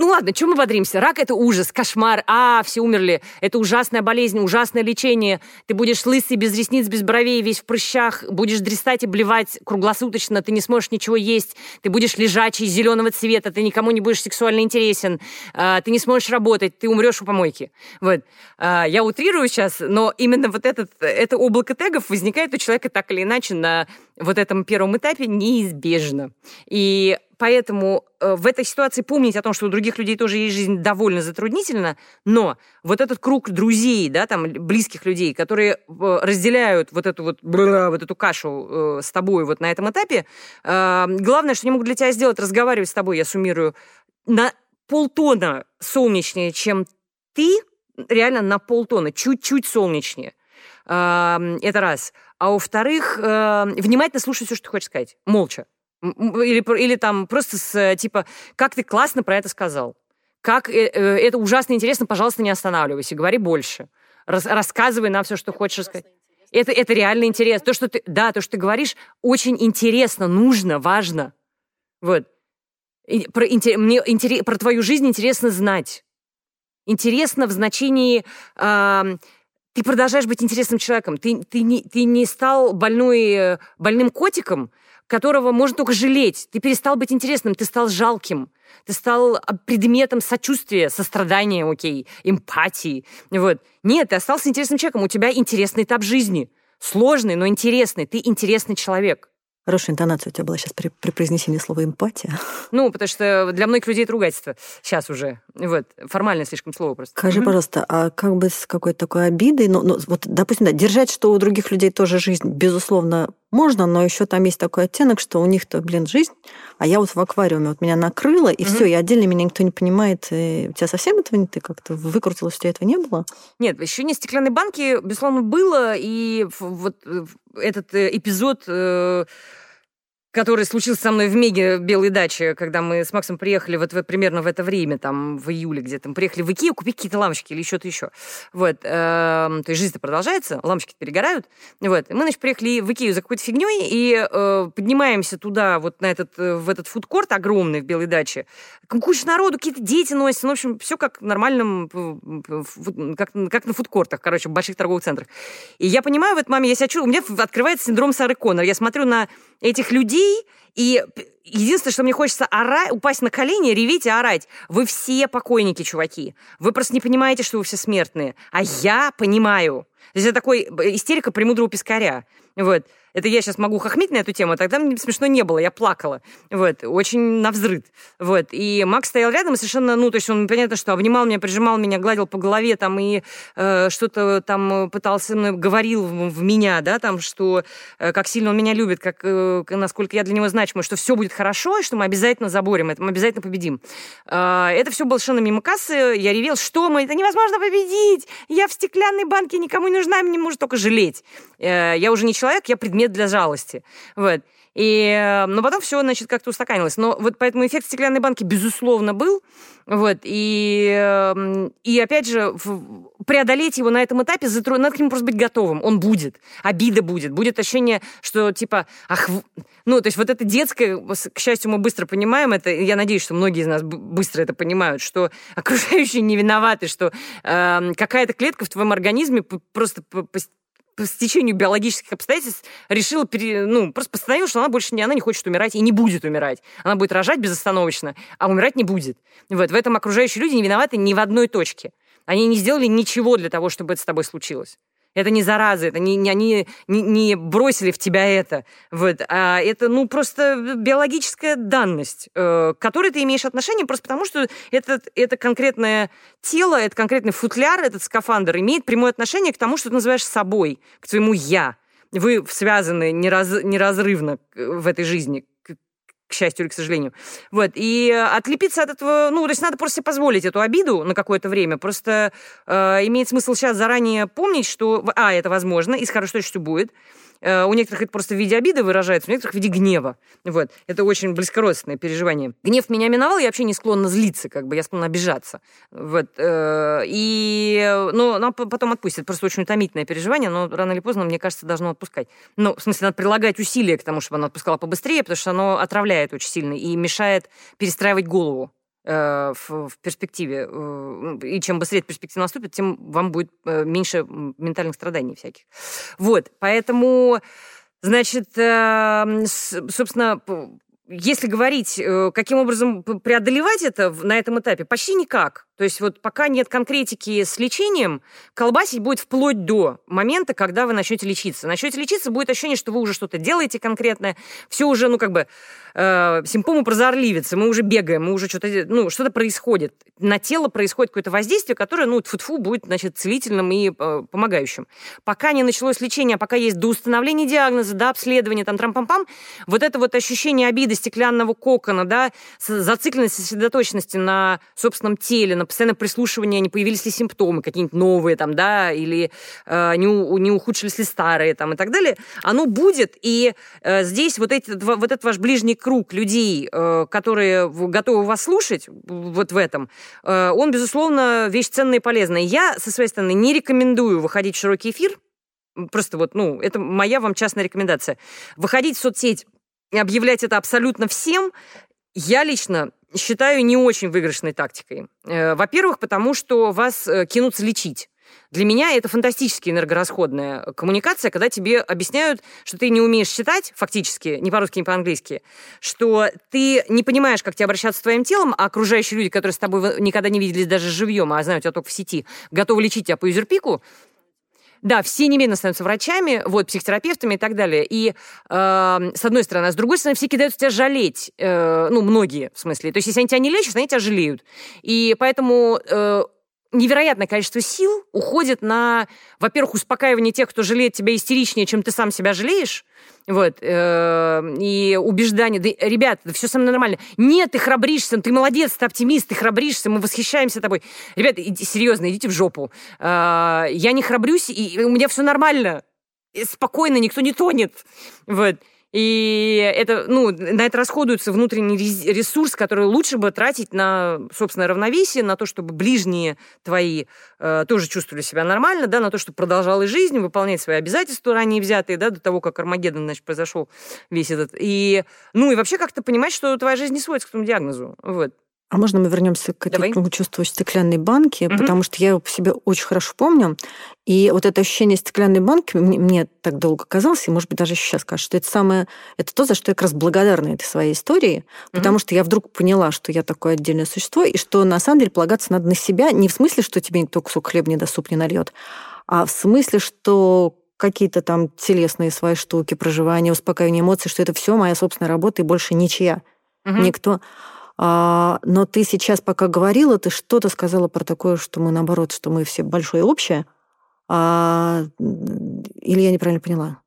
ну ладно, чем мы бодримся? Рак – это ужас, кошмар. А, все умерли. Это ужасная болезнь, ужасное лечение. Ты будешь лысый, без ресниц, без бровей, весь в прыщах. Будешь дрестать и блевать круглосуточно. Ты не сможешь ничего есть. Ты будешь лежачий, зеленого цвета. Ты никому не будешь сексуально интересен. А, ты не сможешь работать. Ты умрешь у помойки. Вот. А, я утрирую сейчас, но именно вот этот, это облако тегов возникает у человека так или иначе на вот этом первом этапе неизбежно. И Поэтому э, в этой ситуации помнить о том, что у других людей тоже есть жизнь довольно затруднительно, но вот этот круг друзей, да, там, близких людей, которые э, разделяют вот эту вот, вот эту кашу э, с тобой вот на этом этапе, главное, что они могут для тебя сделать, разговаривать с тобой, я суммирую, на полтона солнечнее, чем ты, реально на полтона, чуть-чуть солнечнее. Это раз. А во-вторых, внимательно слушать все, что ты хочешь сказать. Молча. Или, или там просто с, типа, как ты классно про это сказал. Как э, э, это ужасно интересно, пожалуйста, не останавливайся, говори больше. Рас, рассказывай нам все, что хочешь рассказать. Это, это реально интересно. То, что ты, да, то, что ты говоришь, очень интересно, нужно, важно. Вот. И про, интер, мне интерес, про твою жизнь интересно знать. Интересно в значении... Э, ты продолжаешь быть интересным человеком. Ты, ты, не, ты не стал больной, э, больным котиком, которого можно только жалеть. Ты перестал быть интересным, ты стал жалким. Ты стал а, предметом сочувствия, сострадания, окей, эмпатии. Вот. Нет, ты остался интересным человеком. У тебя интересный этап жизни. Сложный, но интересный. Ты интересный человек. Хорошая интонация у тебя была сейчас при, при произнесении слова «эмпатия». Ну, потому что для многих людей это ругательство. Сейчас уже. Вот. Формально слишком слово просто. Скажи, пожалуйста, а как бы с какой-то такой обидой, ну, ну вот, допустим, да, держать, что у других людей тоже жизнь, безусловно, можно, но еще там есть такой оттенок, что у них-то, блин, жизнь, а я вот в аквариуме, вот меня накрыло, и mm-hmm. все, и отдельно меня никто не понимает. И у тебя совсем этого не ты как-то выкрутилась, у тебя этого не было? Нет, еще не стеклянной банки, безусловно, было, и вот э, этот э, эпизод э, который случился со мной в Меге Белой даче, когда мы с Максом приехали вот в, примерно в это время, там, в июле где-то. Мы приехали в Икею купить какие-то лампочки или что-то еще. Вот. Э, то есть жизнь-то продолжается, лампочки перегорают. Вот. И мы, значит, приехали в Икею за какой-то фигней и э, поднимаемся туда, вот на этот, э, в этот фудкорт огромный в Белой даче. Куча народу, какие-то дети носятся. Ну, в общем, все как в нормальном, как, как на фудкортах, короче, в больших торговых центрах. И я понимаю в этот момент, я себя чувствую, у меня открывается синдром Сары Коннор. Я смотрю на этих людей, и единственное, что мне хочется орать, упасть на колени, реветь и орать. Вы все покойники, чуваки. Вы просто не понимаете, что вы все смертные. А я понимаю. То есть это такой истерика премудрого пескаря. Вот. Это я сейчас могу хохмить на эту тему, а тогда мне смешно не было, я плакала. Вот, очень навзрыд. Вот, и Макс стоял рядом совершенно, ну, то есть он, понятно, что обнимал меня, прижимал меня, гладил по голове там и э, что-то там пытался, говорил в, в меня, да, там, что э, как сильно он меня любит, как, э, насколько я для него значима, что все будет хорошо, и что мы обязательно заборем это, мы обязательно победим. Э, это все было совершенно мимо кассы, я ревел, что мы, это невозможно победить, я в стеклянной банке никому не нужна, мне может только жалеть. Э, я уже не человек, я предмет для жалости. Вот. И, но потом все, значит, как-то устаканилось. Но вот поэтому эффект стеклянной банки, безусловно, был. Вот. И, эм, и опять же, преодолеть его на этом этапе, затро... надо к нему просто быть готовым. Он будет. Обида будет. Будет ощущение, что типа, ах, ну, то есть вот это детское, к счастью, мы быстро понимаем это, я надеюсь, что многие из нас быстро это понимают, что окружающие не виноваты, что э, какая-то клетка в твоем организме просто по стечению биологических обстоятельств решила, пере, ну, просто постановила, что она больше не, она не хочет умирать и не будет умирать. Она будет рожать безостановочно, а умирать не будет. Вот, в этом окружающие люди не виноваты ни в одной точке. Они не сделали ничего для того, чтобы это с тобой случилось. Это не зараза, это не, не они не, не бросили в тебя это. Вот. А это, ну, просто биологическая данность, э, к которой ты имеешь отношение просто потому, что это, это конкретное тело, это конкретный футляр, этот скафандр имеет прямое отношение к тому, что ты называешь собой, к твоему «я». Вы связаны нераз, неразрывно в этой жизни к счастью или к сожалению. Вот. И отлепиться от этого, ну, то есть надо просто себе позволить эту обиду на какое-то время. Просто э, имеет смысл сейчас заранее помнить, что, а, это возможно, и с хорошей точностью будет. Э, у некоторых это просто в виде обиды выражается, у некоторых в виде гнева. Вот. Это очень близкородственное переживание. Гнев меня миновал, я вообще не склонна злиться, как бы, я склонна обижаться. Вот. Э, и, ну, она потом отпустит. Просто очень утомительное переживание, но рано или поздно, мне кажется, должно отпускать. Ну, в смысле, надо прилагать усилия к тому, чтобы она отпускала побыстрее, потому что оно отравляет очень сильно и мешает перестраивать голову. Э, в, в перспективе. Э, и чем быстрее перспектива наступит, тем вам будет э, меньше ментальных страданий всяких. Вот, поэтому, значит, собственно, если говорить, каким образом преодолевать это на этом этапе, почти никак. То есть вот пока нет конкретики с лечением, колбасить будет вплоть до момента, когда вы начнете лечиться. Начнете лечиться, будет ощущение, что вы уже что-то делаете конкретное, все уже, ну, как бы, э, симптомы прозорливицы, мы уже бегаем, мы уже что-то, ну, что-то происходит. На тело происходит какое-то воздействие, которое, ну, тфу будет, значит, целительным и э, помогающим. Пока не началось лечение, а пока есть до установления диагноза, до обследования, там, трам-пам-пам, вот это вот ощущение обиды, стеклянного кокона, да, зацикленность, сосредоточенности на собственном теле, на постоянное прислушивание, не появились ли симптомы какие-нибудь новые там, да, или э, не, не ухудшились ли старые там и так далее, оно будет, и э, здесь вот, эти, вот этот ваш ближний круг людей, э, которые готовы вас слушать вот в этом, э, он, безусловно, вещь ценная и полезная. Я, со своей стороны, не рекомендую выходить в широкий эфир, просто вот, ну, это моя вам частная рекомендация. Выходить в соцсеть и объявлять это абсолютно всем, я лично считаю не очень выигрышной тактикой. Э, во-первых, потому что вас э, кинутся лечить. Для меня это фантастически энергорасходная коммуникация, когда тебе объясняют, что ты не умеешь читать, фактически, не по-русски, не по-английски, что ты не понимаешь, как тебе обращаться с твоим телом, а окружающие люди, которые с тобой никогда не виделись даже живьем, а знают тебя только в сети, готовы лечить тебя по юзерпику, да, все немедленно становятся врачами, вот, психотерапевтами и так далее. И э, с одной стороны, а с другой стороны, все кидаются тебя жалеть. Э, ну, многие, в смысле. То есть, если они тебя не лечат, они тебя жалеют. И поэтому... Э, невероятное количество сил уходит на, во-первых, успокаивание тех, кто жалеет тебя истеричнее, чем ты сам себя жалеешь, вот, э, и убеждание, да, ребят, да все со мной нормально. Нет, ты храбришься, ты молодец, ты оптимист, ты храбришься, мы восхищаемся тобой. Ребят, иди, серьезно, идите в жопу. Э, я не храбрюсь, и, у меня все нормально. Спокойно, никто не тонет. Вот. И это, ну, на это расходуется внутренний ресурс, который лучше бы тратить на собственное равновесие, на то, чтобы ближние твои э, тоже чувствовали себя нормально, да, на то, чтобы продолжала жизнь, выполнять свои обязательства ранее взятые, да, до того, как Армагеддон, значит, произошел весь этот. И, ну, и вообще как-то понимать, что твоя жизнь не сводится к тому диагнозу. Вот. А можно мы вернемся к этому чувству стеклянной банки, угу. потому что я его по себе очень хорошо помню. И вот это ощущение стеклянной банки мне, мне так долго казалось, и, может быть, даже сейчас кажется, что это самое, это то, за что я как раз благодарна этой своей истории, потому угу. что я вдруг поняла, что я такое отдельное существо, и что на самом деле полагаться надо на себя, не в смысле, что тебе никто кусок хлеба не даст, суп не нальет, а в смысле, что какие-то там телесные свои штуки, проживания, успокаивание эмоций, что это все моя собственная работа и больше ничья. Угу. Никто. А, но ты сейчас, пока говорила, ты что-то сказала про такое, что мы наоборот, что мы все большое общее. А, или я неправильно поняла?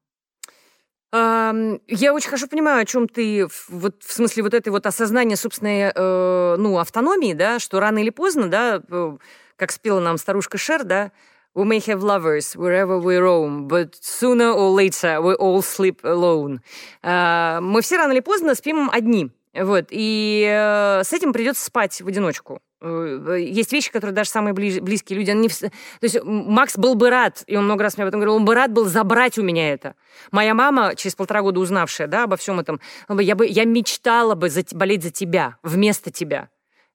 Я очень хорошо понимаю, о чем ты, вот в смысле вот этой вот осознания собственной, э, ну, автономии, да, что рано или поздно, да, э, как спела нам старушка Шер, да, We may have lovers wherever we roam, but sooner or later we all sleep alone. Uh, мы все рано или поздно спим одни. Вот, и э, с этим придется спать в одиночку. Э, есть вещи, которые даже самые ближ, близкие люди, они. То есть Макс был бы рад, и он много раз мне об этом говорил, он бы рад был забрать у меня это. Моя мама, через полтора года узнавшая да, обо всем этом, я, бы, я мечтала бы за, болеть за тебя, вместо тебя.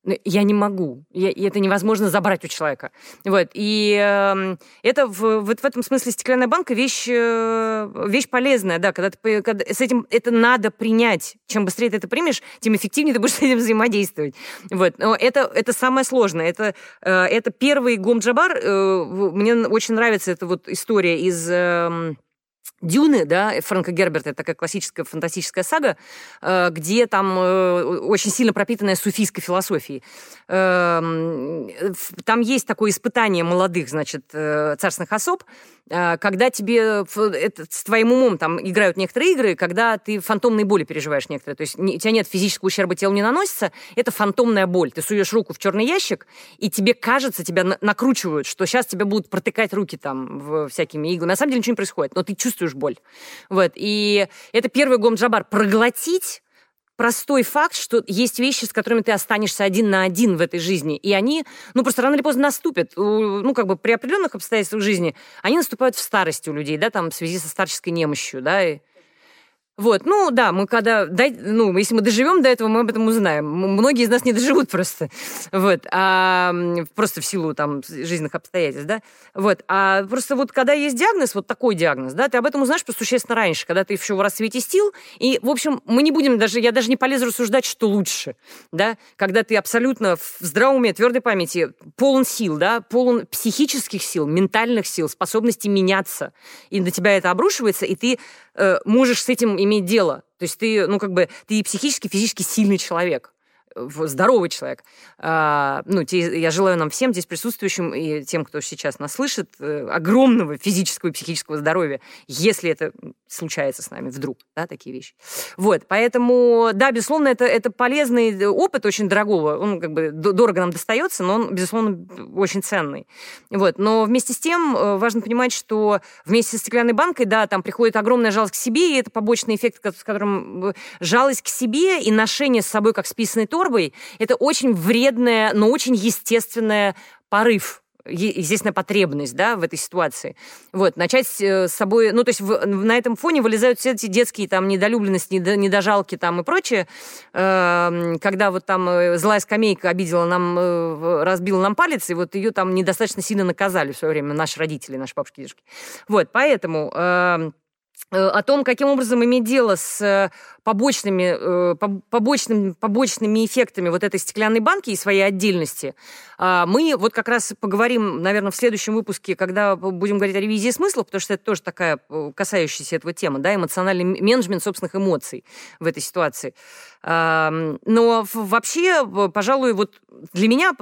Ну, я не могу. Я, это невозможно забрать у человека. Вот. И э, это в, вот в этом смысле стеклянная банка вещь, э, вещь полезная, да, когда, ты, когда с этим это надо принять. Чем быстрее ты это примешь, тем эффективнее ты будешь с этим взаимодействовать. Вот. Но это, это самое сложное. Это, э, это первый Гомджабар. Э, мне очень нравится эта вот история из... Э, Дюны, да, Фрэнка Герберта, это такая классическая фантастическая сага, э, где там э, очень сильно пропитанная суфийской философией. Эм, там есть такое испытание молодых, значит, э, царственных особ, когда тебе это, с твоим умом там играют некоторые игры, когда ты фантомные боли переживаешь некоторые. То есть у тебя нет физического ущерба телу не наносится, это фантомная боль. Ты суешь руку в черный ящик, и тебе кажется, тебя накручивают, что сейчас тебя будут протыкать руки там в всякими иглами. На самом деле ничего не происходит, но ты чувствуешь чувствуешь боль. Вот. И это первый гомджабар. Проглотить простой факт, что есть вещи, с которыми ты останешься один на один в этой жизни, и они, ну, просто рано или поздно наступят. Ну, как бы при определенных обстоятельствах жизни они наступают в старости у людей, да, там, в связи со старческой немощью, да, и вот, ну да, мы когда, ну, если мы доживем до этого, мы об этом узнаем. Многие из нас не доживут просто, вот, а, просто в силу там жизненных обстоятельств, да, вот, а просто вот когда есть диагноз, вот такой диагноз, да, ты об этом узнаешь просто существенно раньше, когда ты еще в рассвете сил, и, в общем, мы не будем даже, я даже не полезу рассуждать, что лучше, да, когда ты абсолютно в здравом уме, твердой памяти, полон сил, да, полон психических сил, ментальных сил, способности меняться, и на тебя это обрушивается, и ты э, можешь с этим иметь дело. То есть ты, ну, как бы, ты психически, физически сильный человек здоровый человек. А, ну, я желаю нам всем здесь присутствующим и тем, кто сейчас нас слышит, э, огромного физического и психического здоровья, если это случается с нами вдруг, да, такие вещи. Вот, поэтому, да, безусловно, это, это полезный опыт очень дорогого, он как бы дорого нам достается, но он, безусловно, очень ценный. Вот, но вместе с тем э, важно понимать, что вместе с стеклянной банкой, да, там приходит огромная жалость к себе, и это побочный эффект, с которым э, жалость к себе и ношение с собой как списанный торбой, это очень вредное, но очень естественное порыв естественная потребность, да, в этой ситуации. Вот, начать э, с собой, ну, то есть в, на этом фоне вылезают все эти детские там недолюбленности, недожалки там и прочее, э, когда вот там э, злая скамейка обидела нам, э, разбила нам палец, и вот ее там недостаточно сильно наказали в свое время наши родители, наши бабушки, дедушки. Вот, поэтому... Э, о том, каким образом иметь дело с э, побочными, э, побочными, побочными эффектами вот этой стеклянной банки и своей отдельности, а, мы вот как раз поговорим, наверное, в следующем выпуске, когда будем говорить о ревизии смыслов, потому что это тоже такая касающаяся этого тема, да, эмоциональный менеджмент собственных эмоций в этой ситуации. Но вообще, пожалуй, вот для меня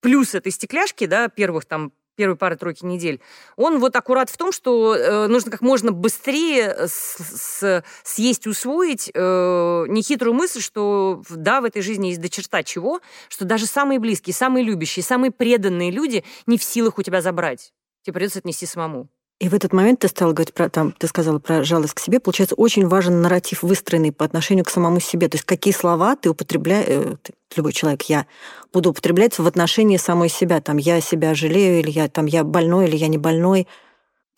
плюс этой стекляшки, да, первых там первой пары-тройки недель, он вот аккурат в том, что э, нужно как можно быстрее с, с, съесть, усвоить э, нехитрую мысль, что да, в этой жизни есть до черта чего, что даже самые близкие, самые любящие, самые преданные люди не в силах у тебя забрать. Тебе придется отнести самому. И в этот момент ты стала говорить про, там, ты сказала про жалость к себе. Получается, очень важен нарратив, выстроенный по отношению к самому себе. То есть какие слова ты употребляешь, э, любой человек, я, буду употреблять в отношении самой себя. Там, я себя жалею, или я, там, я больной, или я не больной.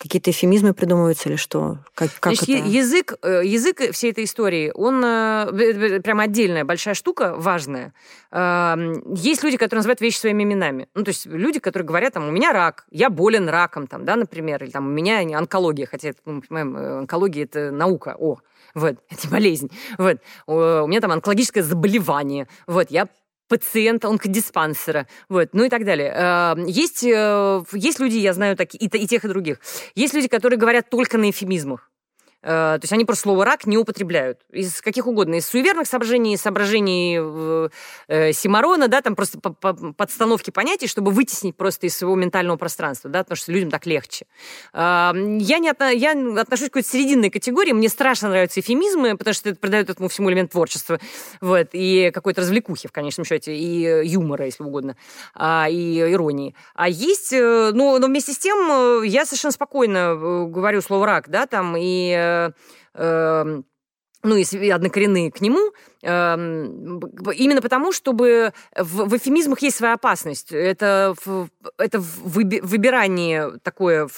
Какие-то эфемизмы придумываются или что? Как, как Значит, это? язык, э, язык всей этой истории, он э, прям отдельная большая штука, важная. Эм, есть люди, которые называют вещи своими именами. Ну, то есть люди, которые говорят, там, у меня рак, я болен раком, там, да, например, или там, у меня онкология, хотя, ну, мы понимаем, э, онкология – это наука, о, вот, это болезнь, вот, у меня там онкологическое заболевание, вот, я пациента онкодиспансера, вот, ну и так далее. Эм, есть, э, есть люди, я знаю, такие, и, и тех, и других. Есть люди, которые говорят только на эфемизмах. Э, то есть они просто слово «рак» не употребляют. Из каких угодно. Из суеверных соображений, соображений э, Симарона, да, там просто по, по, подстановки понятий, чтобы вытеснить просто из своего ментального пространства, да, потому что людям так легче. Э, я, не отно, я отношусь к какой-то срединной категории. Мне страшно нравятся эфемизмы, потому что это придает этому всему элемент творчества. Вот, и какой-то развлекухи, в конечном счете, и юмора, если угодно, а, и иронии. А есть, э, ну, но вместе с тем э, я совершенно спокойно э, говорю слово «рак», да, там, и э, ну, и однокоренные к нему, Эм, именно потому, чтобы в, в эфемизмах есть своя опасность. Это, это выбирание такое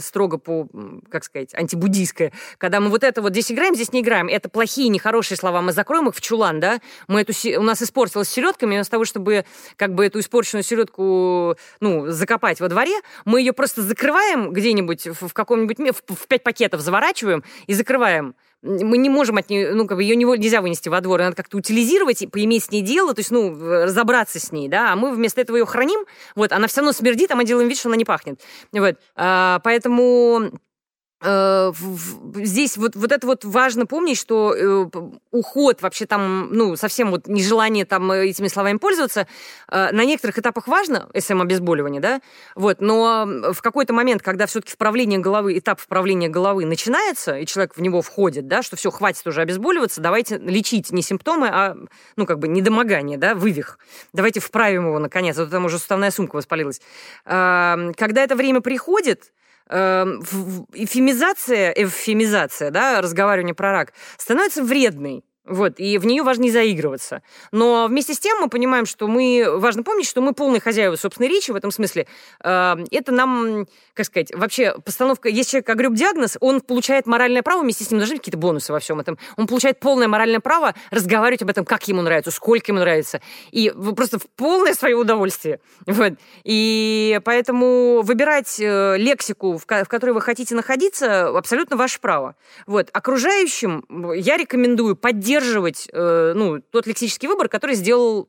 строго по, как сказать, антибуддийское. Когда мы вот это вот здесь играем, здесь не играем. Это плохие, нехорошие слова. Мы закроем их в чулан, да? Мы эту, у нас испортилась середка, вместо того, чтобы как бы эту испорченную середку ну, закопать во дворе, мы ее просто закрываем где-нибудь в каком-нибудь... В пять пакетов заворачиваем и закрываем мы не можем от нее, ну, как бы ее нельзя вынести во двор, надо как-то утилизировать, поиметь с ней дело, то есть, ну, разобраться с ней, да, а мы вместо этого ее храним, вот, она все равно смердит, а мы делаем вид, что она не пахнет, вот, а, поэтому здесь вот, вот это вот важно помнить, что э, уход вообще там, ну, совсем вот нежелание там э, этими словами пользоваться, на некоторых этапах важно, СМ-обезболивание, да, вот, но в какой-то момент, когда все-таки вправление головы, этап вправления головы начинается, и человек в него входит, да, что все, хватит уже обезболиваться, давайте лечить не симптомы, а, ну, как бы недомогание, да, вывих. Давайте вправим его, наконец, а то там уже суставная сумка воспалилась. Когда это время приходит, Эм, эфемизация, эвфемизация, да, разговаривание про рак, становится вредной. Вот, и в нее важно не заигрываться. Но вместе с тем мы понимаем, что мы... Важно помнить, что мы полные хозяева собственной речи в этом смысле. Э, это нам, как сказать, вообще постановка... Если человек огреб диагноз, он получает моральное право, вместе с ним должны быть какие-то бонусы во всем этом. Он получает полное моральное право разговаривать об этом, как ему нравится, сколько ему нравится. И просто в полное свое удовольствие. Вот. И поэтому выбирать э, лексику, в которой вы хотите находиться, абсолютно ваше право. Вот. Окружающим я рекомендую поддерживать поддерживать э, ну, тот лексический выбор, который сделал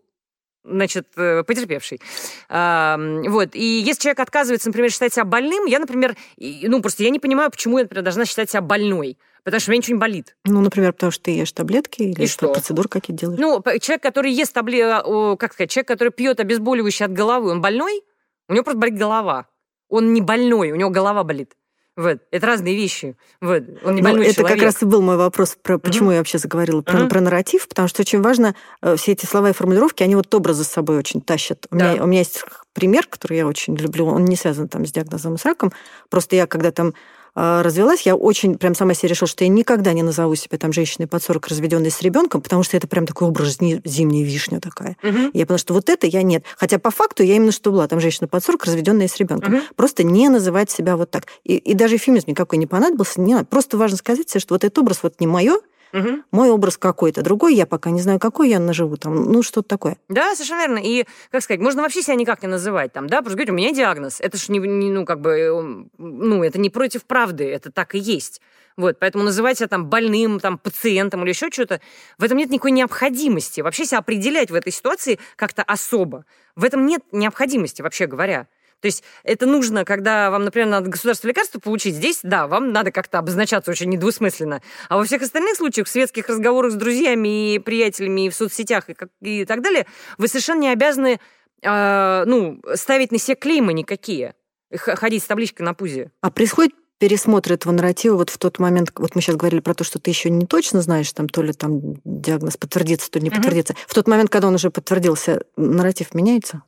значит, э, потерпевший. Вот. И если человек отказывается, например, считать себя больным, я, например, ну, просто я не понимаю, почему я, например, должна считать себя больной. Потому что у меня ничего не болит. Ну, например, потому что ты ешь таблетки или и что? процедуры какие-то делаешь? Ну, человек, который ест таблетки, как сказать, человек, который пьет обезболивающее от головы, он больной? У него просто болит голова. Он не больной, у него голова болит. Вот. Это разные вещи. Вот. Он не больной Это человек. как раз и был мой вопрос, про почему uh-huh. я вообще заговорила про, uh-huh. про нарратив, потому что очень важно, э, все эти слова и формулировки, они вот образы с собой очень тащат. У, да. меня, у меня есть пример, который я очень люблю, он не связан там с диагнозом и с раком, просто я когда там развелась, я очень прям сама себе решила, что я никогда не назову себя там женщиной под 40, разведенной с ребенком, потому что это прям такой образ зимняя вишня такая. Угу. Я поняла, что вот это я нет. Хотя по факту я именно что была там женщина под 40, разведенная с ребенком. Угу. Просто не называть себя вот так. И, и даже эфемизм никакой не понадобился. Не надо. Просто важно сказать себе, что вот этот образ вот не мое, Угу. Мой образ какой-то другой, я пока не знаю, какой я наживу там, ну, что-то такое. Да, совершенно верно. И, как сказать, можно вообще себя никак не называть там, да, просто говорить, у меня диагноз. Это ж не, не, ну, как бы, э, ну, это не против правды, это так и есть. Вот, поэтому называть себя там больным, там, пациентом или еще что-то, в этом нет никакой необходимости. Вообще себя определять в этой ситуации как-то особо. В этом нет необходимости, вообще говоря. То есть это нужно, когда вам, например, надо государственное лекарство получить. Здесь, да, вам надо как-то обозначаться очень недвусмысленно. А во всех остальных случаях, в светских разговорах с друзьями и приятелями, и в соцсетях, и, как, и так далее, вы совершенно не обязаны э, ну, ставить на себе клеймы никакие ходить с табличкой на пузе. А происходит пересмотр этого нарратива вот в тот момент, вот мы сейчас говорили про то, что ты еще не точно знаешь, там то ли там диагноз подтвердится, то ли не подтвердится. Mm-hmm. В тот момент, когда он уже подтвердился, нарратив меняется?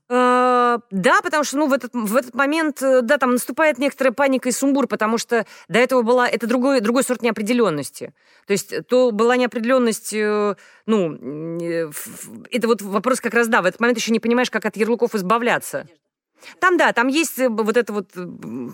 А, да, потому что ну, в, этот, в этот момент, э, да, там наступает некоторая паника и сумбур, потому что до этого была, это другой, другой сорт неопределенности. То есть то была неопределенность, э, ну, это вот вопрос как раз, да, в этот момент еще не понимаешь, как от ярлыков избавляться. Там, да, там есть э, вот это вот э,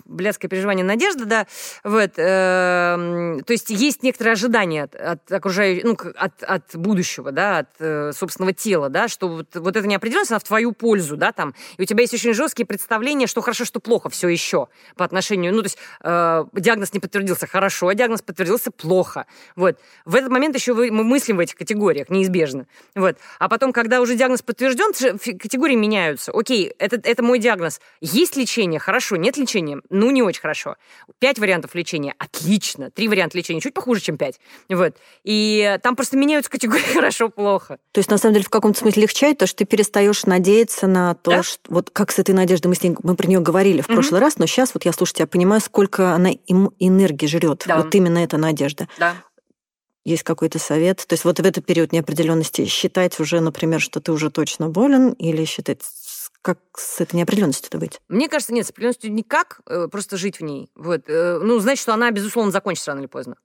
блядское переживание надежда, да, вот, э, то есть есть некоторые ожидания от, от окружающего, ну, от, от будущего, да, от э, собственного тела, да, что вот, вот эта неопределенность, она в твою пользу, да, там, и у тебя есть очень жесткие представления, что хорошо, что плохо все еще по отношению, ну, то есть э, диагноз не подтвердился хорошо, а диагноз подтвердился плохо, вот. В этот момент еще мы мыслим в этих категориях, неизбежно, вот. А потом, когда уже диагноз подтвержден, категории меняются. Окей, это, это мой диагноз. Есть лечение? Хорошо. Нет лечения? Ну, не очень хорошо. Пять вариантов лечения? Отлично. Три варианта лечения? Чуть похуже, чем пять. Вот. И там просто меняются категории хорошо-плохо. То есть, на самом деле, в каком-то смысле легчает то, что ты перестаешь надеяться на то, да? что... Вот как с этой надеждой, мы, с ней, мы про нее говорили в mm-hmm. прошлый раз, но сейчас вот я, слушаю тебя, понимаю, сколько она энергии жрет. Да. Вот именно эта надежда. Да есть какой-то совет? То есть вот в этот период неопределенности считать уже, например, что ты уже точно болен, или считать как с этой неопределенностью-то быть? Мне кажется, нет, с определенностью никак, э, просто жить в ней. Вот. Э, ну, значит, что она, безусловно, закончится рано или поздно.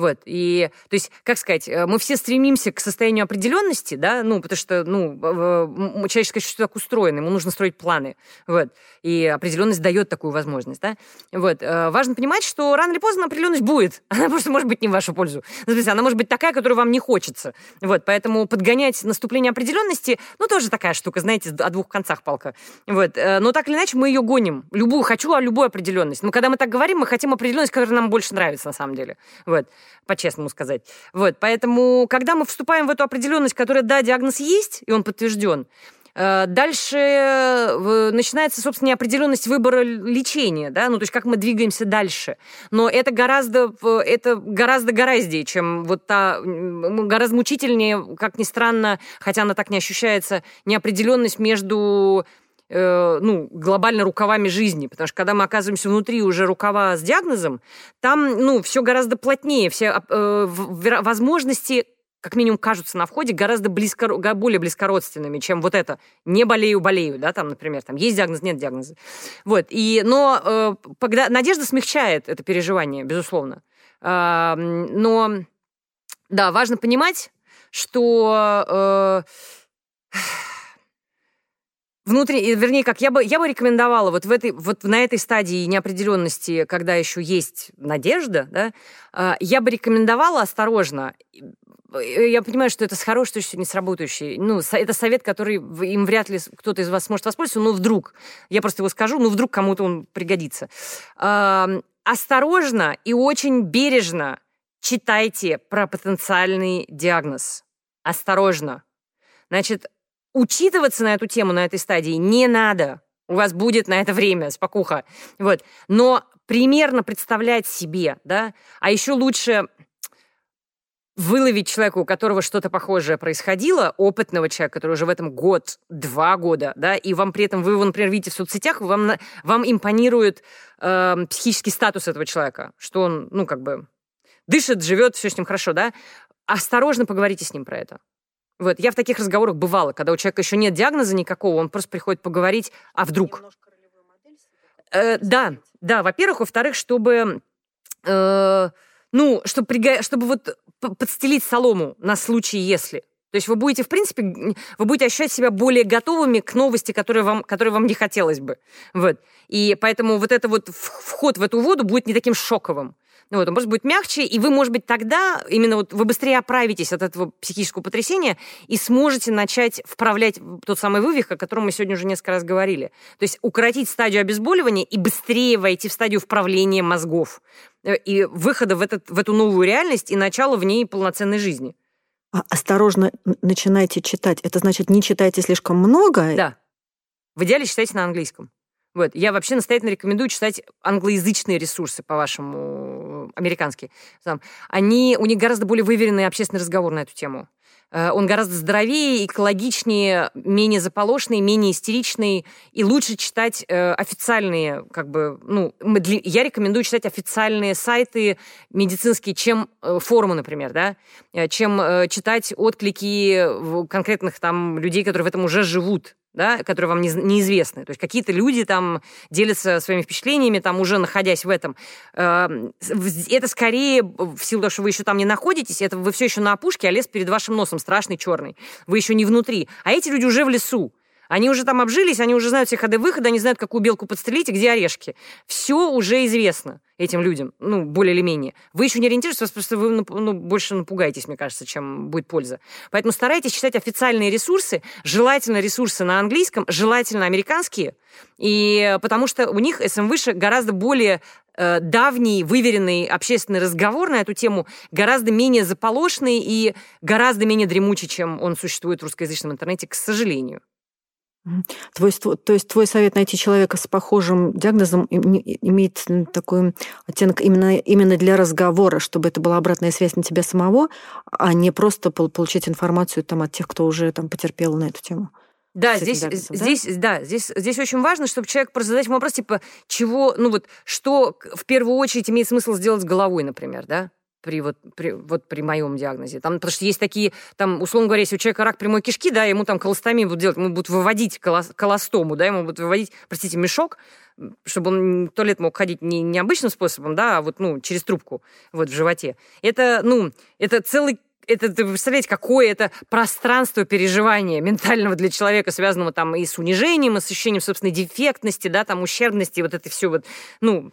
Вот. И, то есть, как сказать, э, мы все стремимся к состоянию определенности, да, ну, потому что, ну, человеческое существо так устроено, ему нужно строить планы, вот. И определенность дает такую возможность, да. Вот. Э, важно понимать, что рано или поздно определенность будет. Она просто может быть не в вашу пользу. Ну, смысле, она может быть такая, которую вам не хочется. Вот. Поэтому подгонять наступление определенности, ну, тоже такая штука, знаете, о двух концах палка. Вот. Э, но так или иначе мы ее гоним. Любую, хочу, а любую определенность. Но когда мы так говорим, мы хотим определенность, которая нам больше нравится, на самом деле. Вот по-честному сказать. Вот, поэтому, когда мы вступаем в эту определенность, которая, да, диагноз есть, и он подтвержден, э, Дальше э, начинается, собственно, неопределенность выбора лечения, да, ну, то есть как мы двигаемся дальше. Но это гораздо, это гораздо гораздее, чем вот та, гораздо мучительнее, как ни странно, хотя она так не ощущается, неопределенность между э, ну, глобально рукавами жизни, потому что когда мы оказываемся внутри уже рукава с диагнозом, там, ну, все гораздо плотнее, все э, возможности как минимум кажутся на входе гораздо близко, более близкородственными, чем вот это «не болею, болею», да, там, например, там есть диагноз, нет диагноза. Вот, и, но э, когда, надежда смягчает это переживание, безусловно. Э, но, да, важно понимать, что... Э, внутри, вернее, как я бы, я бы рекомендовала вот в этой, вот на этой стадии неопределенности, когда еще есть надежда, да, а, я бы рекомендовала осторожно. Я понимаю, что это хороший, точно не сработающий. Ну, это совет, который им вряд ли кто-то из вас сможет воспользоваться, но вдруг, я просто его скажу, ну, вдруг кому-то он пригодится. Осторожно и очень бережно читайте про потенциальный диагноз. Осторожно. Значит, учитываться на эту тему на этой стадии не надо. У вас будет на это время, спокуха. Вот. Но примерно представлять себе, да, а еще лучше выловить человека, у которого что-то похожее происходило, опытного человека, который уже в этом год, два года, да, и вам при этом, вы его, например, видите в соцсетях, вам, вам импонирует э, психический статус этого человека, что он, ну, как бы, дышит, живет, все с ним хорошо, да, осторожно поговорите с ним про это. Вот, я в таких разговорах бывала, когда у человека еще нет диагноза никакого, он просто приходит поговорить, а вдруг? Э, да, да, во-первых, во-вторых, чтобы, э, ну, чтобы, прига... чтобы вот подстелить солому на случай, если. То есть вы будете, в принципе, вы будете ощущать себя более готовыми к новости, которые вам, которые вам не хотелось бы. Вот. И поэтому вот это вот вход в эту воду будет не таким шоковым. Вот, он просто будет мягче, и вы, может быть, тогда именно вот вы быстрее оправитесь от этого психического потрясения и сможете начать вправлять тот самый вывих, о котором мы сегодня уже несколько раз говорили. То есть укоротить стадию обезболивания и быстрее войти в стадию вправления мозгов э, и выхода в, этот, в эту новую реальность и начала в ней полноценной жизни. А осторожно начинайте читать. Это значит, не читайте слишком много? Да. В идеале читайте на английском. Вот. Я вообще настоятельно рекомендую читать англоязычные ресурсы, по-вашему, американские. Там. Они, у них гораздо более выверенный общественный разговор на эту тему. Э, он гораздо здоровее, экологичнее, менее заполошный, менее истеричный, и лучше читать э, официальные, как бы, ну, я рекомендую читать официальные сайты медицинские, чем э, форумы, например, да, чем читать отклики конкретных там людей, которые в этом уже живут, да, которые вам не, неизвестны. То есть какие-то люди там делятся своими впечатлениями, там уже находясь в этом. Эм, это скорее, в силу того, что вы еще там не находитесь, это вы все еще на опушке, а лес перед вашим носом страшный, черный. Вы еще не внутри. А эти люди уже в лесу. Они уже там обжились, они уже знают все ходы-выходы, они знают, какую белку подстрелить и где орешки. Все уже известно этим людям, ну, более или менее. Вы еще не ориентируетесь, вас просто вы ну, больше напугаетесь, мне кажется, чем будет польза. Поэтому старайтесь читать официальные ресурсы, желательно ресурсы на английском, желательно американские, и потому что у них СМ выше гораздо более э, давний, выверенный общественный разговор на эту тему, гораздо менее заполошный и гораздо менее дремучий, чем он существует в русскоязычном интернете, к сожалению. Твой, то есть твой совет найти человека с похожим диагнозом имеет такой оттенок именно, именно для разговора, чтобы это была обратная связь на тебя самого, а не просто получить информацию там, от тех, кто уже там, потерпел на эту тему. Да, здесь, здесь, да? да, здесь, здесь очень важно, чтобы человек просто задать ему вопрос, типа, чего, ну вот, что в первую очередь имеет смысл сделать с головой, например, да? При вот при, вот при моем диагнозе. Там, потому что есть такие, там, условно говоря, если у человека рак прямой кишки, да, ему там колостомию будут делать, ему будут выводить колос, колостому, да, ему будут выводить, простите, мешок, чтобы он в туалет мог ходить не, не обычным способом, да, а вот, ну, через трубку вот в животе. Это, ну, это целый это, вы представляете, какое это пространство переживания ментального для человека, связанного там и с унижением, и с ощущением собственной дефектности, да, там, ущербности, вот это все вот, ну,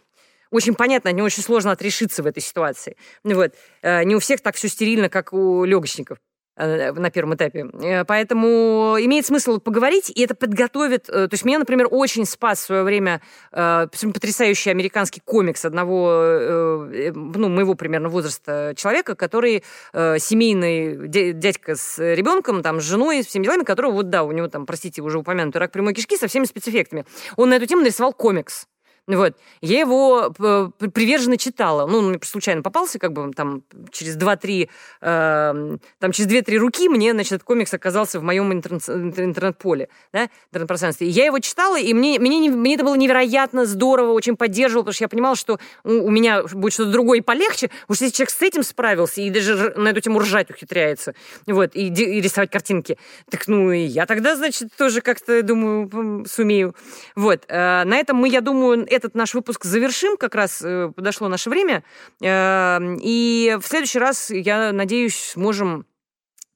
очень понятно, не очень сложно отрешиться в этой ситуации. Вот. Э, не у всех так все стерильно, как у легочников э, на первом этапе. Э, поэтому имеет смысл поговорить, и это подготовит... То есть меня, например, очень спас в свое время потрясающий американский комикс одного, ну, моего примерно возраста человека, который семейный дядька с ребенком, там, с женой, с всеми делами, которого, вот да, у него там, простите, уже упомянутый рак прямой кишки со всеми спецэффектами. Он на эту тему нарисовал комикс. Вот. Я его э, приверженно читала. Ну, он мне случайно попался, как бы там через 2-3, э, там через 2-3 руки мне, значит, этот комикс оказался в моем интернет-поле, да, интернет-пространстве. я его читала, и мне, мне, мне это было невероятно здорово, очень поддерживало, потому что я понимала, что у, у меня будет что-то другое и полегче, потому что если человек с этим справился и даже на эту тему ржать ухитряется, вот, и, и рисовать картинки, так, ну, и я тогда, значит, тоже как-то, думаю, сумею. Вот. Э, на этом мы, я думаю, этот наш выпуск завершим, как раз э, подошло наше время. Э, и в следующий раз, я надеюсь, сможем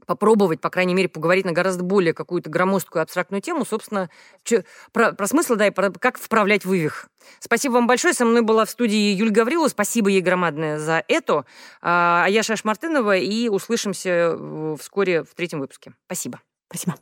попробовать, по крайней мере, поговорить на гораздо более какую-то громоздкую абстрактную тему, собственно, чё, про, про смысл, да, и про как вправлять вывих. Спасибо вам большое. Со мной была в студии Юль Гаврилова. Спасибо ей громадное за это. А я Шаш Мартынова, и услышимся вскоре в третьем выпуске. Спасибо. Спасибо.